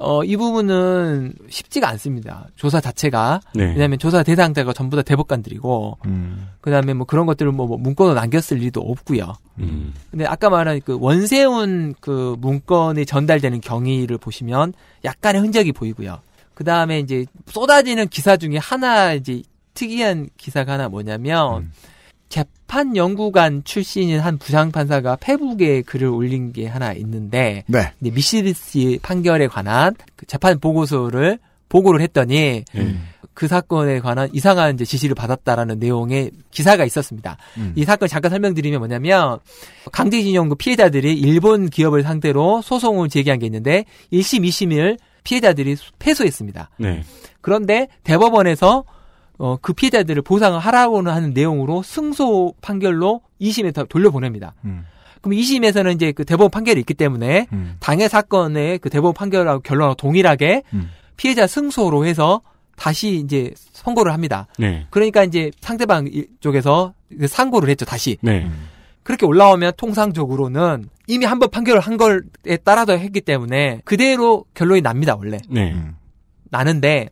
어, 이 부분은 쉽지가 않습니다. 조사 자체가. 네. 왜냐하면 조사 대상자가 전부 다 대법관들이고, 음. 그 다음에 뭐 그런 것들을 뭐, 뭐 문건으로 남겼을 리도 없고요. 음. 근데 아까 말한 그 원세훈 그 문건이 전달되는 경위를 보시면 약간의 흔적이 보이고요. 그 다음에 이제 쏟아지는 기사 중에 하나 이제 특이한 기사가 하나 뭐냐면 음. 재판 연구관 출신인 한 부장 판사가 페북에 글을 올린 게 하나 있는데 네. 이제 미시리시 판결에 관한 그 재판 보고서를 보고를 했더니 음. 그 사건에 관한 이상한 이제 지시를 받았다라는 내용의 기사가 있었습니다. 음. 이 사건 잠깐 설명드리면 뭐냐면 강제징용 그 피해자들이 일본 기업을 상대로 소송을 제기한 게 있는데 1심, 2심을 피해자들이 패소했습니다. 네. 그런데 대법원에서 어, 그 피해자들을 보상을 하라고는 하는 내용으로 승소 판결로 2심에 다 돌려보냅니다. 음. 그럼 2심에서는 이제 그 대법원 판결이 있기 때문에 음. 당해 사건의 그 대법원 판결하고 결론하고 동일하게 음. 피해자 승소로 해서 다시 이제 선고를 합니다. 네. 그러니까 이제 상대방 이- 쪽에서 그 상고를 했죠, 다시. 네. 그렇게 올라오면 통상적으로는 이미 한 번 판결을 한 걸에 따라서 했기 때문에 그대로 결론이 납니다, 원래. 네. 음. 나는데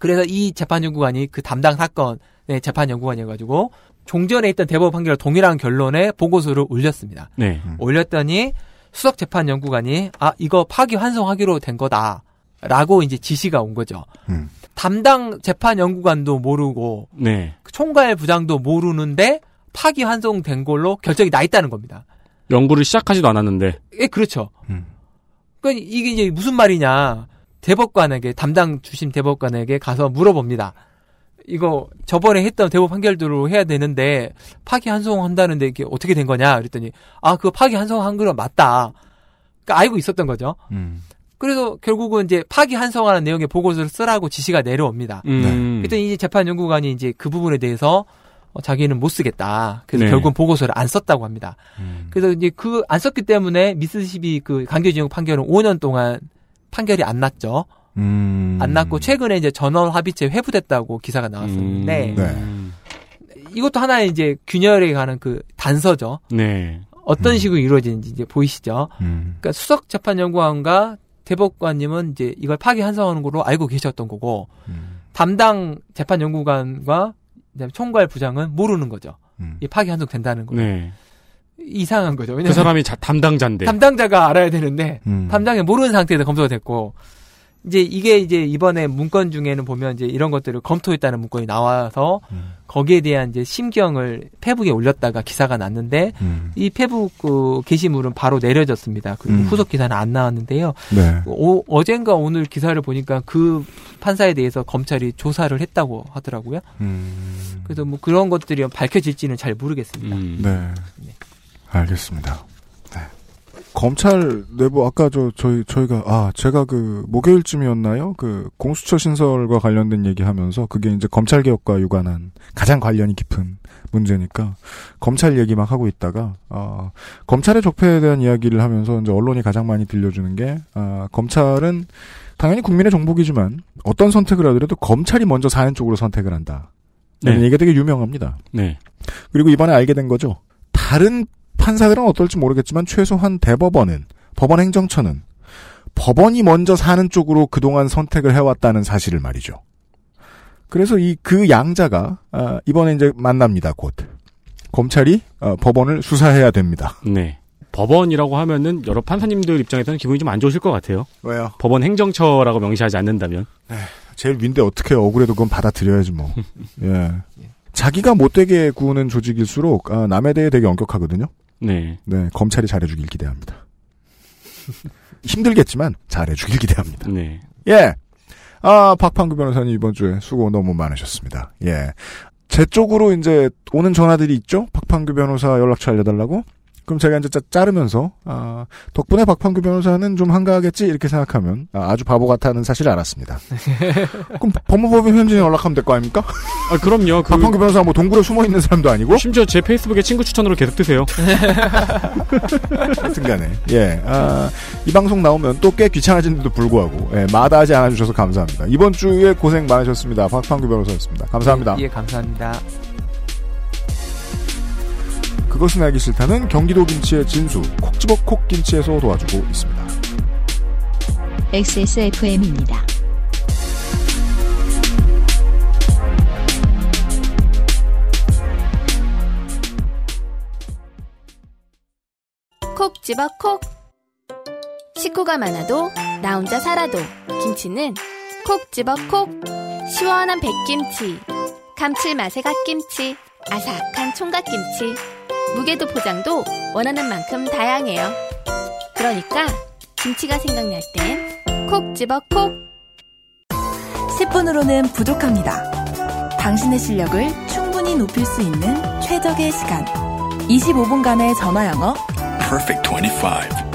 그래서 이 재판연구관이 그 담당 사건의 재판연구관이어가지고 종전에 있던 대법원 판결 동일한 결론에 보고서를 올렸습니다. 네. 올렸더니 수석 재판연구관이 아 이거 파기 환송하기로 된 거다라고 이제 지시가 온 거죠. 음. 담당 재판연구관도 모르고 네. 총괄 부장도 모르는데 파기 환송된 걸로 결정이 나 있다는 겁니다. 연구를 시작하지도 않았는데. 예, 그렇죠. 음. 그러니까 이게 이제 무슨 말이냐. 대법관에게, 담당 주심 대법관에게 가서 물어봅니다. 이거 저번에 했던 대법 판결대로 해야 되는데 파기 환송한다는데 이게 어떻게 된 거냐 그랬더니 아 그거 파기 환송한 거 맞다. 그러니까 알고 있었던 거죠. 음. 그래서 결국은 이제 파기 환송하는 내용의 보고서를 쓰라고 지시가 내려옵니다. 음. 그랬더니 이제 재판 연구관이 이제 그 부분에 대해서 어, 자기는 못 쓰겠다. 그래서 네. 결국은 보고서를 안 썼다고 합니다. 음. 그래서 이제 그 안 썼기 때문에 미스시비 그 강제징용 판결은 5년 동안 판결이 안 났죠. 음. 안 났고 최근에 이제 전원 합의체 회부됐다고 기사가 나왔었는데 음. 이것도 하나의 이제 균열에 관한 그 단서죠. 네. 어떤 음. 식으로 이루어지는지 이제 보이시죠. 음. 그러니까 수석 재판연구관과 대법관님은 이제 이걸 파기 환송하는 걸로 알고 계셨던 거고 음. 담당 재판연구관과 총괄 부장은 모르는 거죠. 음. 이 파기 환송 된다는 거. 네. 이상한 거죠. 그 왜냐면 사람이 자, 담당자인데. 담당자가 알아야 되는데 음. 담당이 모르는 상태에서 검토가 됐고 이제 이게 이제 이번에 문건 중에는 보면 이제 이런 것들을 검토했다는 문건이 나와서 음. 거기에 대한 이제 심경을 페북에 올렸다가 기사가 났는데 음. 이 페북 그 게시물은 바로 내려졌습니다. 그 음. 후속 기사는 안 나왔는데요. 네. 오, 어젠가 오늘 기사를 보니까 그 판사에 대해서 검찰이 조사를 했다고 하더라고요. 음. 그래서 뭐 그런 것들이 밝혀질지는 잘 모르겠습니다. 음. 네. 알겠습니다. 네. 검찰 내부 아까 저 저희 저희가 아 제가 그 목요일쯤이었나요? 그 공수처 신설과 관련된 얘기하면서 그게 이제 검찰 개혁과 유관한 가장 관련이 깊은 문제니까 검찰 얘기 막 하고 있다가 아 검찰의 적폐에 대한 이야기를 하면서 이제 언론이 가장 많이 들려주는 게 아, 검찰은 당연히 국민의 정복이지만 어떤 선택을 하더라도 검찰이 먼저 사는 쪽으로 선택을 한다. 네. 네. 얘기가 되게 유명합니다. 네. 그리고 이번에 알게 된 거죠. 다른 판사들은 어떨지 모르겠지만 최소한 대법원은 법원 행정처는 법원이 먼저 사는 쪽으로 그동안 선택을 해왔다는 사실을 말이죠. 그래서 이 그 양자가 아, 이번에 이제 만납니다. 곧 검찰이 어, 법원을 수사해야 됩니다. 네. 법원이라고 하면은 여러 판사님들 입장에서는 기분이 좀 안 좋으실 것 같아요. 왜요? 법원 행정처라고 명시하지 않는다면. 제일 윈데 어떻게 억울해도 그건 받아들여야지 뭐. 예. 자기가 못되게 구는 조직일수록 아, 남에 대해 되게 엄격하거든요. 네. 네, 검찰이 잘해주길 기대합니다. 힘들겠지만 잘해주길 기대합니다. 네. 예. 아, 박판구 변호사님 이번 주에 수고 너무 많으셨습니다. 예. 제 쪽으로 이제 오는 전화들이 있죠? 박판구 변호사 연락처 알려달라고? 그럼 제가 이제 짜, 자르면서, 아, 덕분에 박판구 변호사는 좀 한가하겠지? 이렇게 생각하면, 아, 주 바보 같다는 사실을 알았습니다. 그럼 법무법인 현진에 연락하면 될 거 아닙니까? 아, 그럼요. 그, 박판구 변호사 뭐 동굴에 숨어 있는 사람도 아니고? 심지어 제 페이스북에 친구 추천으로 계속 뜨세요. 하여튼 간에. 예. 아, 이 방송 나오면 또 꽤 귀찮아지는데도 불구하고, 예, 마다하지 않아주셔서 감사합니다. 이번 주에 고생 많으셨습니다. 박판구 변호사였습니다. 감사합니다. 예, 감사합니다. 그것은 알기 싫다는 경기도 김치의 진수, 콕 집어 콕 김치에서 도와주고 있습니다. XSFM입니다. 콕 집어 콕. 식구가 많아도 나 혼자 살아도 김치는 콕 집어 콕. 시원한 백김치, 감칠맛의 갓김치, 아삭한 총각김치. 무게도 포장도 원하는 만큼 다양해요. 그러니까 김치가 생각날 땐 콕 집어 콕. 10분으로는 부족합니다. 당신의 실력을 충분히 높일 수 있는 최적의 시간. 25분간의 전화 영어. Perfect 25.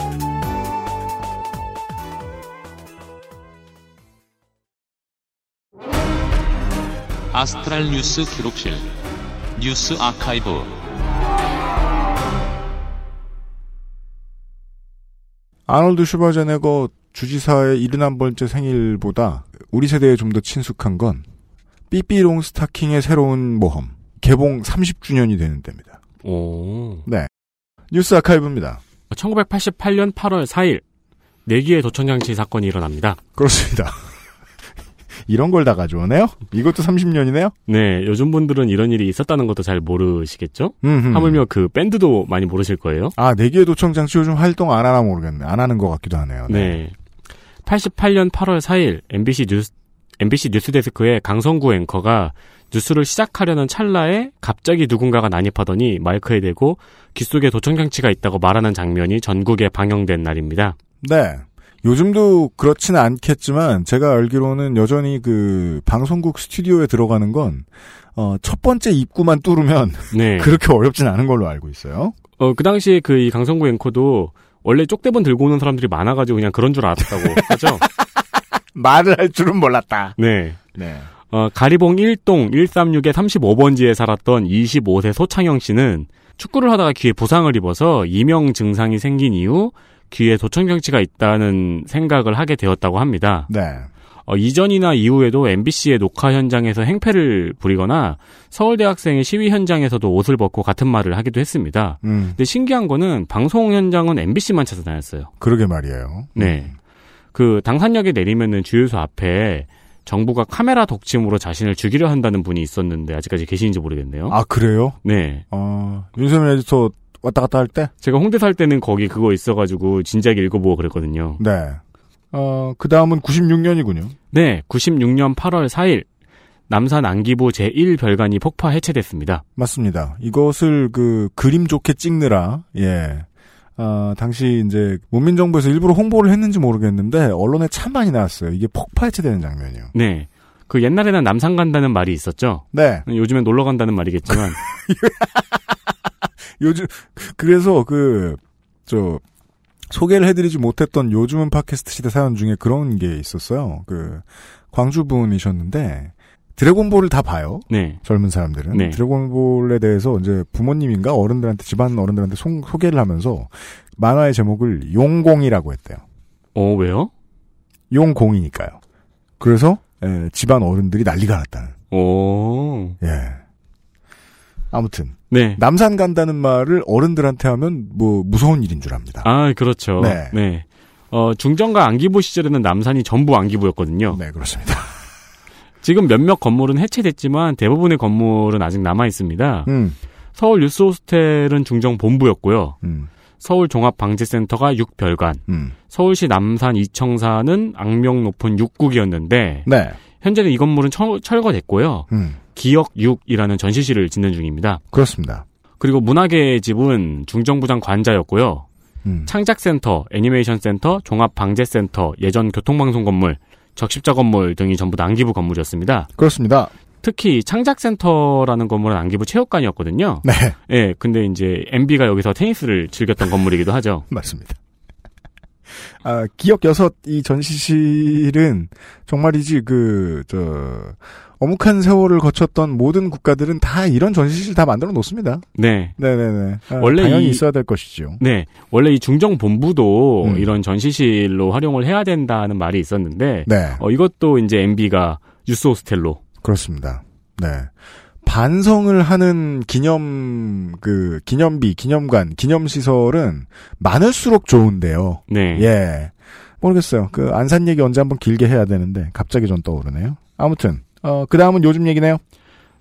아스트랄 뉴스 기록실 뉴스 아카이브 아놀드 슈워제네거 주지사의 71번째 생일보다 우리 세대에 좀 더 친숙한 건 삐삐롱 스타킹의 새로운 모험 개봉 30주년이 되는 때입니다. 오. 네. 뉴스 아카이브입니다. 1988년 8월 4일 내 귀에 도청장치 사건이 일어납니다. 그렇습니다. 이런 걸 다 가져오네요? 이것도 30년이네요? 네, 요즘 분들은 이런 일이 있었다는 것도 잘 모르시겠죠? 음흠. 하물며 그 밴드도 많이 모르실 거예요. 아, 내기의 도청 장치 요즘 활동 안 하나 모르겠네. 안 하는 것 같기도 하네요. 네. 88년 8월 4일 MBC 뉴스 MBC 뉴스데스크의 강성구 앵커가 뉴스를 시작하려는 찰나에 갑자기 누군가가 난입하더니 마이크에 대고 귀 속에 도청장치가 있다고 말하는 장면이 전국에 방영된 날입니다. 네. 요즘도 그렇지는 않겠지만 제가 알기로는 여전히 그 방송국 스튜디오에 들어가는 건 어, 첫 번째 입구만 뚫으면 네. 그렇게 어렵진 않은 걸로 알고 있어요. 어, 그 당시에 그 이 강성구 앵커도 원래 쪽대본 들고 오는 사람들이 많아가지고 그냥 그런 줄 알았다고 하죠. 말을 할 줄은 몰랐다. 네. 네. 어, 가리봉 1동 136의 35번지에 살았던 25세 소창영 씨는 축구를 하다가 귀에 부상을 입어서 이명 증상이 생긴 이후 귀에 도청장치가 있다는 생각을 하게 되었다고 합니다. 네. 어, 이전이나 이후에도 MBC의 녹화 현장에서 행패를 부리거나 서울대학생의 시위 현장에서도 옷을 벗고 같은 말을 하기도 했습니다. 음. 근데 신기한 거는 방송 현장은 MBC만 찾아다녔어요. 그러게 말이에요. 네. 그 당산역에 내리면은 주유소 앞에 정부가 카메라 독침으로 자신을 죽이려 한다는 분이 있었는데 아직까지 계시는지 모르겠네요. 아, 그래요? 네. 어, 윤세민 에디터 왔다 갔다 할 때? 제가 홍대 살 때는 거기 그거 있어가지고 진작 읽어보고 그랬거든요. 네. 어, 그 다음은 96년이군요. 네, 96년 8월 4일 남산 안기부 제1별관이 폭파 해체됐습니다. 맞습니다. 이것을 그 그림 좋게 찍느라 예. 아, 당시 이제 문민정부에서 일부러 홍보를 했는지 모르겠는데 언론에 참 많이 나왔어요. 이게 폭파 해체되는 장면이요. 네. 그 옛날에는 남산 간다는 말이 있었죠. 네. 요즘엔 놀러 간다는 말이겠지만 요즘 그래서 그 저 소개를 해드리지 못했던 요즘은 팟캐스트 시대 사연 중에 그런 게 있었어요. 그 광주 분이셨는데 드래곤볼을 다 봐요. 네. 젊은 사람들은 네. 드래곤볼에 대해서 이제 부모님인가 어른들한테 집안 어른들한테 송- 소개를 하면서 만화의 제목을 용공이라고 했대요. 어, 왜요? 용공이니까요. 그래서 예, 집안 어른들이 난리가 났다는. 오. 예. 아무튼 네. 남산 간다는 말을 어른들한테 하면 뭐 무서운 일인 줄 압니다. 아, 그렇죠. 네. 어, 중정과 안기부 시절에는 남산이 전부 안기부였거든요. 네, 그렇습니다. 지금 몇몇 건물은 해체됐지만 대부분의 건물은 아직 남아 있습니다. 음, 서울 뉴스 호스텔은 중정 본부였고요. 음, 서울 종합방재센터가 6별관, 음. 서울시 남산 이청사는 악명 높은 6국이었는데 네. 현재는 이 건물은 철, 철거됐고요. 음, 기억 6이라는 전시실을 짓는 중입니다. 그렇습니다. 그리고 문화계의 집은 중정부장 관자였고요. 음. 창작센터, 애니메이션센터, 종합방재센터, 예전 교통방송 건물, 적십자 건물 등이 전부 다 안기부 건물이었습니다. 그렇습니다. 특히 창작센터라는 건물은 안기부 체육관이었거든요. 네, 예, 근데 이제 MB가 여기서 테니스를 즐겼던 건물이기도 하죠. 맞습니다. 아, 기억 여섯 이 전시실은 정말이지 그 저 어묵한 세월을 거쳤던 모든 국가들은 다 이런 전시실 다 만들어 놓습니다. 네. 네네네. 아, 원래 당연히 이- 있어야 될 것이죠. 네. 원래 이 중정 본부도 음. 이런 전시실로 활용을 해야 된다는 말이 있었는데, 네, 어, 이것도 이제 MB가 뉴스 호스텔로. 그렇습니다. 네. 반성을 하는 기념 그 기념비, 기념관, 기념 시설은 많을수록 좋은데요. 네. 예. 모르겠어요. 그 안산 얘기 언제 한번 길게 해야 되는데 갑자기 전 떠오르네요. 아무튼 어 그 다음은 요즘 얘기네요.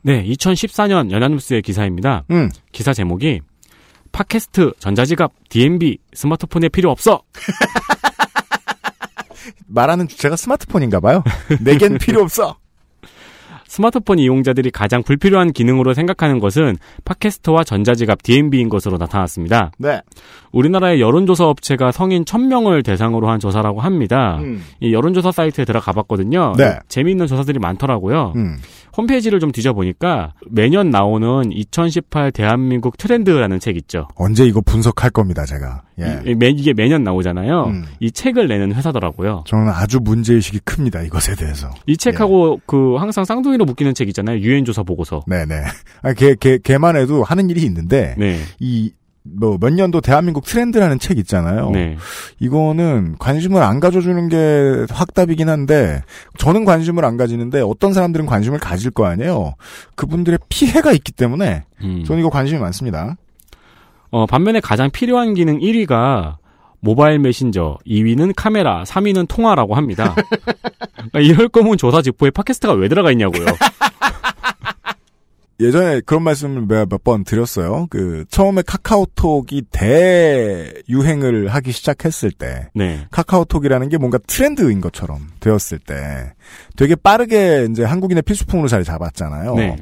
네. 2014년 연합뉴스의 기사입니다. 음. 기사 제목이 팟캐스트, 전자지갑, DMB, 스마트폰에 필요 없어. 말하는 주체가 스마트폰인가 봐요. 내겐 필요 없어. 스마트폰 이용자들이 가장 불필요한 기능으로 생각하는 것은 팟캐스트와 전자지갑 DMB인 것으로 나타났습니다. 네. 우리나라의 여론조사 업체가 성인 1000명을 대상으로 한 조사라고 합니다. 음. 이 여론조사 사이트에 들어가 봤거든요. 네. 재미있는 조사들이 많더라고요. 음. 홈페이지를 좀 뒤져보니까 매년 나오는 2018 대한민국 트렌드라는 책 있죠. 언제 이거 분석할 겁니다, 제가. 예. 이, 매, 이게 매년 나오잖아요. 음. 이 책을 내는 회사더라고요. 저는 아주 문제의식이 큽니다, 이것에 대해서. 이 책하고 그 항상 쌍둥이로 묶이는 책 있잖아요. 유엔조사 보고서. 네네. 아, 걔, 걔, 걔만 해도 하는 일이 있는데, 네. 이, 뭐, 몇 년도 대한민국 트렌드라는 책 있잖아요. 네. 이거는 관심을 안 가져주는 게 확답이긴 한데, 저는 관심을 안 가지는데, 어떤 사람들은 관심을 가질 거 아니에요. 그분들의 피해가 있기 때문에, 음. 저는 이거 관심이 많습니다. 어, 반면에 가장 필요한 기능 1위가 모바일 메신저, 2위는 카메라, 3위는 통화라고 합니다. 그러니까 이럴 거면 조사 직후에 팟캐스트가 왜 들어가 있냐고요. 예전에 그런 말씀을 몇 번 드렸어요. 그, 처음에 카카오톡이 대유행을 하기 시작했을 때, 네. 카카오톡이라는 게 뭔가 트렌드인 것처럼 되었을 때, 되게 빠르게 이제 한국인의 필수품으로 자리 잡았잖아요. 네.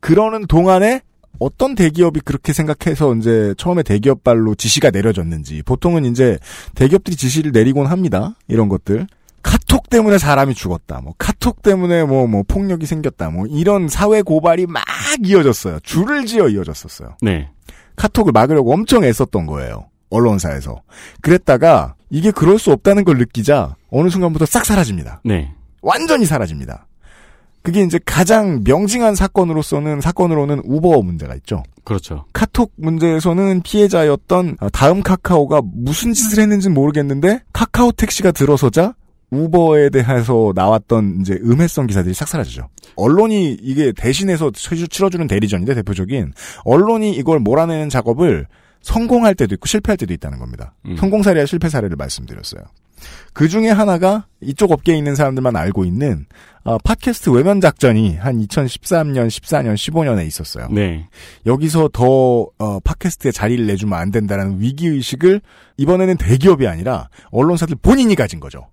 그러는 동안에 어떤 대기업이 그렇게 생각해서 이제 처음에 대기업발로 지시가 내려졌는지 보통은 이제 대기업들이 지시를 내리곤 합니다. 이런 것들. 카톡 때문에 사람이 죽었다. 뭐 카톡 때문에 뭐뭐 폭력이 생겼다. 뭐 이런 사회 고발이 막 이어졌어요. 줄을 지어 이어졌었어요. 네. 카톡을 막으려고 엄청 애썼던 거예요. 언론사에서. 그랬다가 이게 그럴 수 없다는 걸 느끼자 어느 순간부터 싹 사라집니다. 네. 완전히 사라집니다. 그게 이제 가장 명징한 사건으로서는 사건으로는 우버 문제가 있죠. 그렇죠. 카톡 문제에서는 피해자였던 어, 다음 카카오가 무슨 짓을 했는지는 모르겠는데 카카오 택시가 들어서자 우버에 대해서 나왔던 이제 음해성 기사들이 싹 사라지죠. 언론이 이게 대신해서 치- 치러주는 대리전인데 대표적인 언론이 이걸 몰아내는 작업을 성공할 때도 있고 실패할 때도 있다는 겁니다. 음. 성공 사례와 실패 사례를 말씀드렸어요. 그 중에 하나가 이쪽 업계에 있는 사람들만 알고 있는 어, 팟캐스트 외면 작전이 한 2013년, 14년, 15년에 있었어요. 네. 여기서 더 어, 팟캐스트에 자리를 내주면 안 된다는 위기 의식을 이번에는 대기업이 아니라 언론사들 본인이 가진 거죠.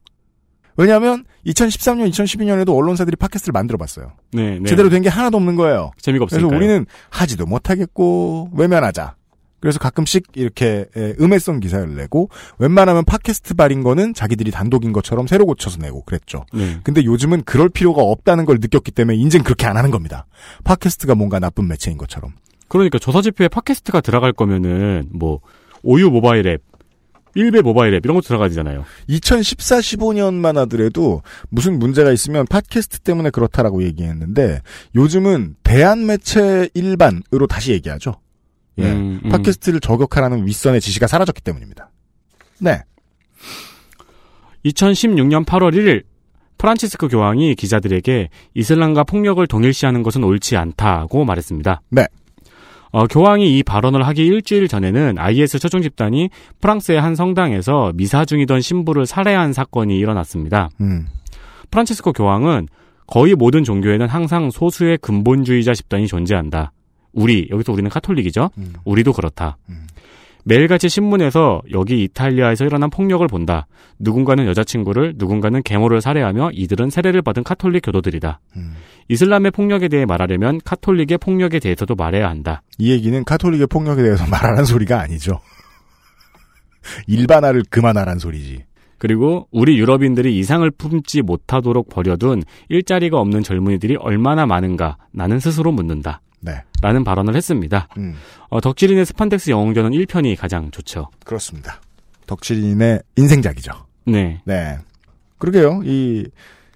왜냐하면 2013년, 2012년에도 언론사들이 팟캐스트를 만들어봤어요. 네, 네. 제대로 된 게 하나도 없는 거예요. 재미가 없으니까. 그래서 우리는 하지도 못하겠고 외면하자. 그래서 가끔씩 이렇게 에, 음해성 기사를 내고 웬만하면 팟캐스트 발인 거는 자기들이 단독인 것처럼 새로 고쳐서 내고 그랬죠. 네. 근데 요즘은 그럴 필요가 없다는 걸 느꼈기 때문에 인젠 그렇게 안 하는 겁니다. 팟캐스트가 뭔가 나쁜 매체인 것처럼. 그러니까 조사 지표에 팟캐스트가 들어갈 거면은 뭐 오유 모바일 앱, 일베 모바일 앱 이런 것도 들어가야 되잖아요. 2014, 15년만 하더라도 무슨 문제가 있으면 팟캐스트 때문에 그렇다라고 얘기했는데 요즘은 대한 매체 일반으로 다시 얘기하죠. 예. 음, 음. 팟캐스트를 저격하라는 윗선의 지시가 사라졌기 때문입니다. 네. 2016년 8월 1일 프란치스코 교황이 기자들에게 이슬람과 폭력을 동일시하는 것은 옳지 않다고 말했습니다. 네. 어, 교황이 이 발언을 하기 일주일 전에는 IS 초중 집단이 프랑스의 한 성당에서 미사 중이던 신부를 살해한 사건이 일어났습니다. 음. 프란치스코 교황은 거의 모든 종교에는 항상 소수의 근본주의자 집단이 존재한다. 우리 여기서 우리는 카톨릭이죠. 음. 우리도 그렇다. 매일같이 신문에서 여기 이탈리아에서 일어난 폭력을 본다. 누군가는 여자친구를 누군가는 계모를 살해하며 이들은 세례를 받은 카톨릭 교도들이다. 음. 이슬람의 폭력에 대해 말하려면 카톨릭의 폭력에 대해서도 말해야 한다. 이 얘기는 카톨릭의 폭력에 대해서 말하는 소리가 아니죠. 일반화를 그만하란 소리지. 그리고 우리 유럽인들이 이상을 품지 못하도록 버려둔 일자리가 없는 젊은이들이 얼마나 많은가 나는 스스로 묻는다. 네. 라는 발언을 했습니다. 음. 어, 덕질인의 스판덱스 영웅전은 1편이 가장 좋죠. 그렇습니다. 덕질인의 인생작이죠. 네. 네. 그러게요. 이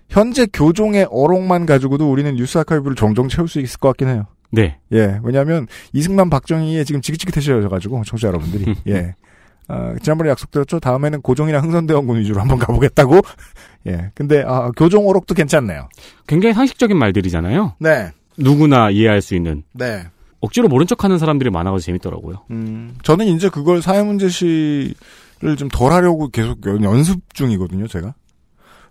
현재 교종의 어록만 가지고도 우리는 뉴스 아카이브를 종종 채울 수 있을 것 같긴 해요. 네. 예. 왜냐하면 이승만 박정희에 지금 지긋지긋해져가지고 청취자 여러분들이 예. 아, 지난번에 약속드렸죠. 다음에는 고종이랑 흥선대원군 위주로 한번 가보겠다고. 예. 근데 아, 교종 어록도 괜찮네요. 굉장히 상식적인 말들이잖아요. 네. 누구나 이해할 수 있는. 네. 억지로 모른 척하는 사람들이 많아서 재밌더라고요. 음, 저는 이제 그걸 사회문제시를 좀 덜 하려고 계속 연- 연습 중이거든요, 제가.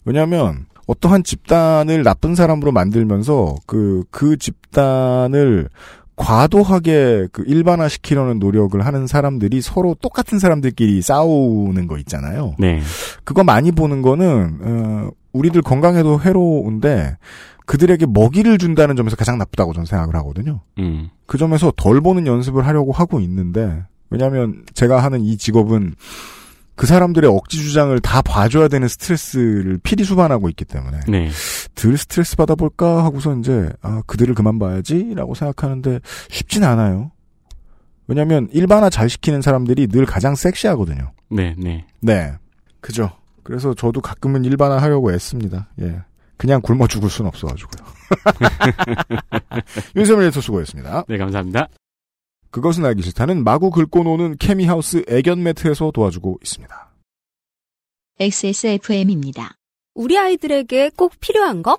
왜냐하면 어떠한 집단을 나쁜 사람으로 만들면서 그, 그 집단을 과도하게 그 일반화시키려는 노력을 하는 사람들이 서로 똑같은 사람들끼리 싸우는 거 있잖아요. 네. 그거 많이 보는 거는 어, 우리들 건강에도 해로운데 그들에게 먹이를 준다는 점에서 가장 나쁘다고 저는 생각을 하거든요. 음. 그 점에서 덜 보는 연습을 하려고 하고 있는데 왜냐하면 제가 하는 이 직업은 그 사람들의 억지 주장을 다 봐줘야 되는 스트레스를 필히 수반하고 있기 때문에 네. 덜 스트레스 받아볼까 하고서 이제 아 그들을 그만 봐야지라고 생각하는데 쉽진 않아요. 왜냐하면 일반화 잘 시키는 사람들이 늘 가장 섹시하거든요. 네, 네. 네, 그죠. 그래서 저도 가끔은 일반화 하려고 애씁니다. 예. 그냥 굶어 죽을 순 없어가지고요. 윤세민 에디터 수고했습니다. 네, 감사합니다. 그것은 알기 싫다는 마구 긁고 노는 케미하우스 애견 매트에서 도와주고 있습니다. XSFM입니다. 우리 아이들에게 꼭 필요한 거?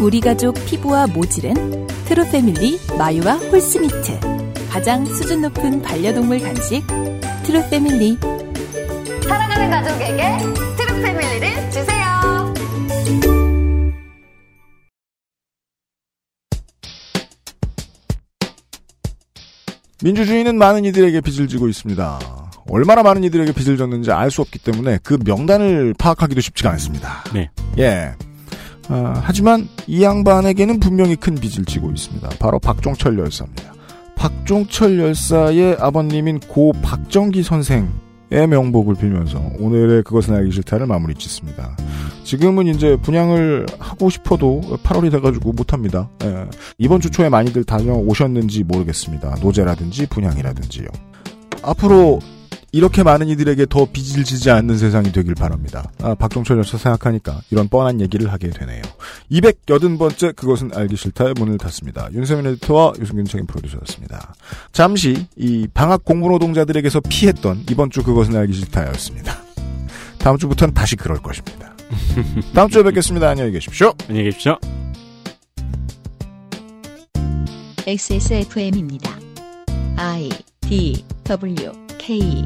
우리 가족 피부와 모질은 트루패밀리 마유와 horse meat 가장 수준 높은 반려동물 간식 트루패밀리 사랑하는 가족에게 트루 패밀리를 주세요. 민주주의는 많은 이들에게 빚을 지고 있습니다. 얼마나 많은 이들에게 빚을 졌는지 알 수 없기 때문에 그 명단을 파악하기도 쉽지가 않습니다. 네. 예. 아, 하지만 이 양반에게는 분명히 큰 빚을 지고 있습니다. 바로 박종철 열사입니다. 박종철 열사의 아버님인 고 박정기 선생의 명복을 빌면서 오늘의 그것은 알기 싫다를 마무리 짓습니다. 지금은 이제 분양을 하고 싶어도 8월이 돼가지고 못합니다. 예. 이번 주 초에 많이들 다녀오셨는지 모르겠습니다. 노제라든지 분양이라든지요. 앞으로 이렇게 많은 이들에게 더 빚을 지지 않는 세상이 되길 바랍니다. 아, 박종철 열사 생각하니까 이런 뻔한 얘기를 하게 되네요. 280번째 그것은 알기 싫다의 문을 닫습니다. 윤세민 에디터와 유승균 책임 프로듀서였습니다. 잠시 이 방학 공부 노동자들에게서 피했던 이번 주 그것은 알기 싫다였습니다. 다음 주부터는 다시 그럴 것입니다. 다음 주에 뵙겠습니다. 안녕히 계십시오. 안녕히 계십시오. XSFM입니다. I D W 可以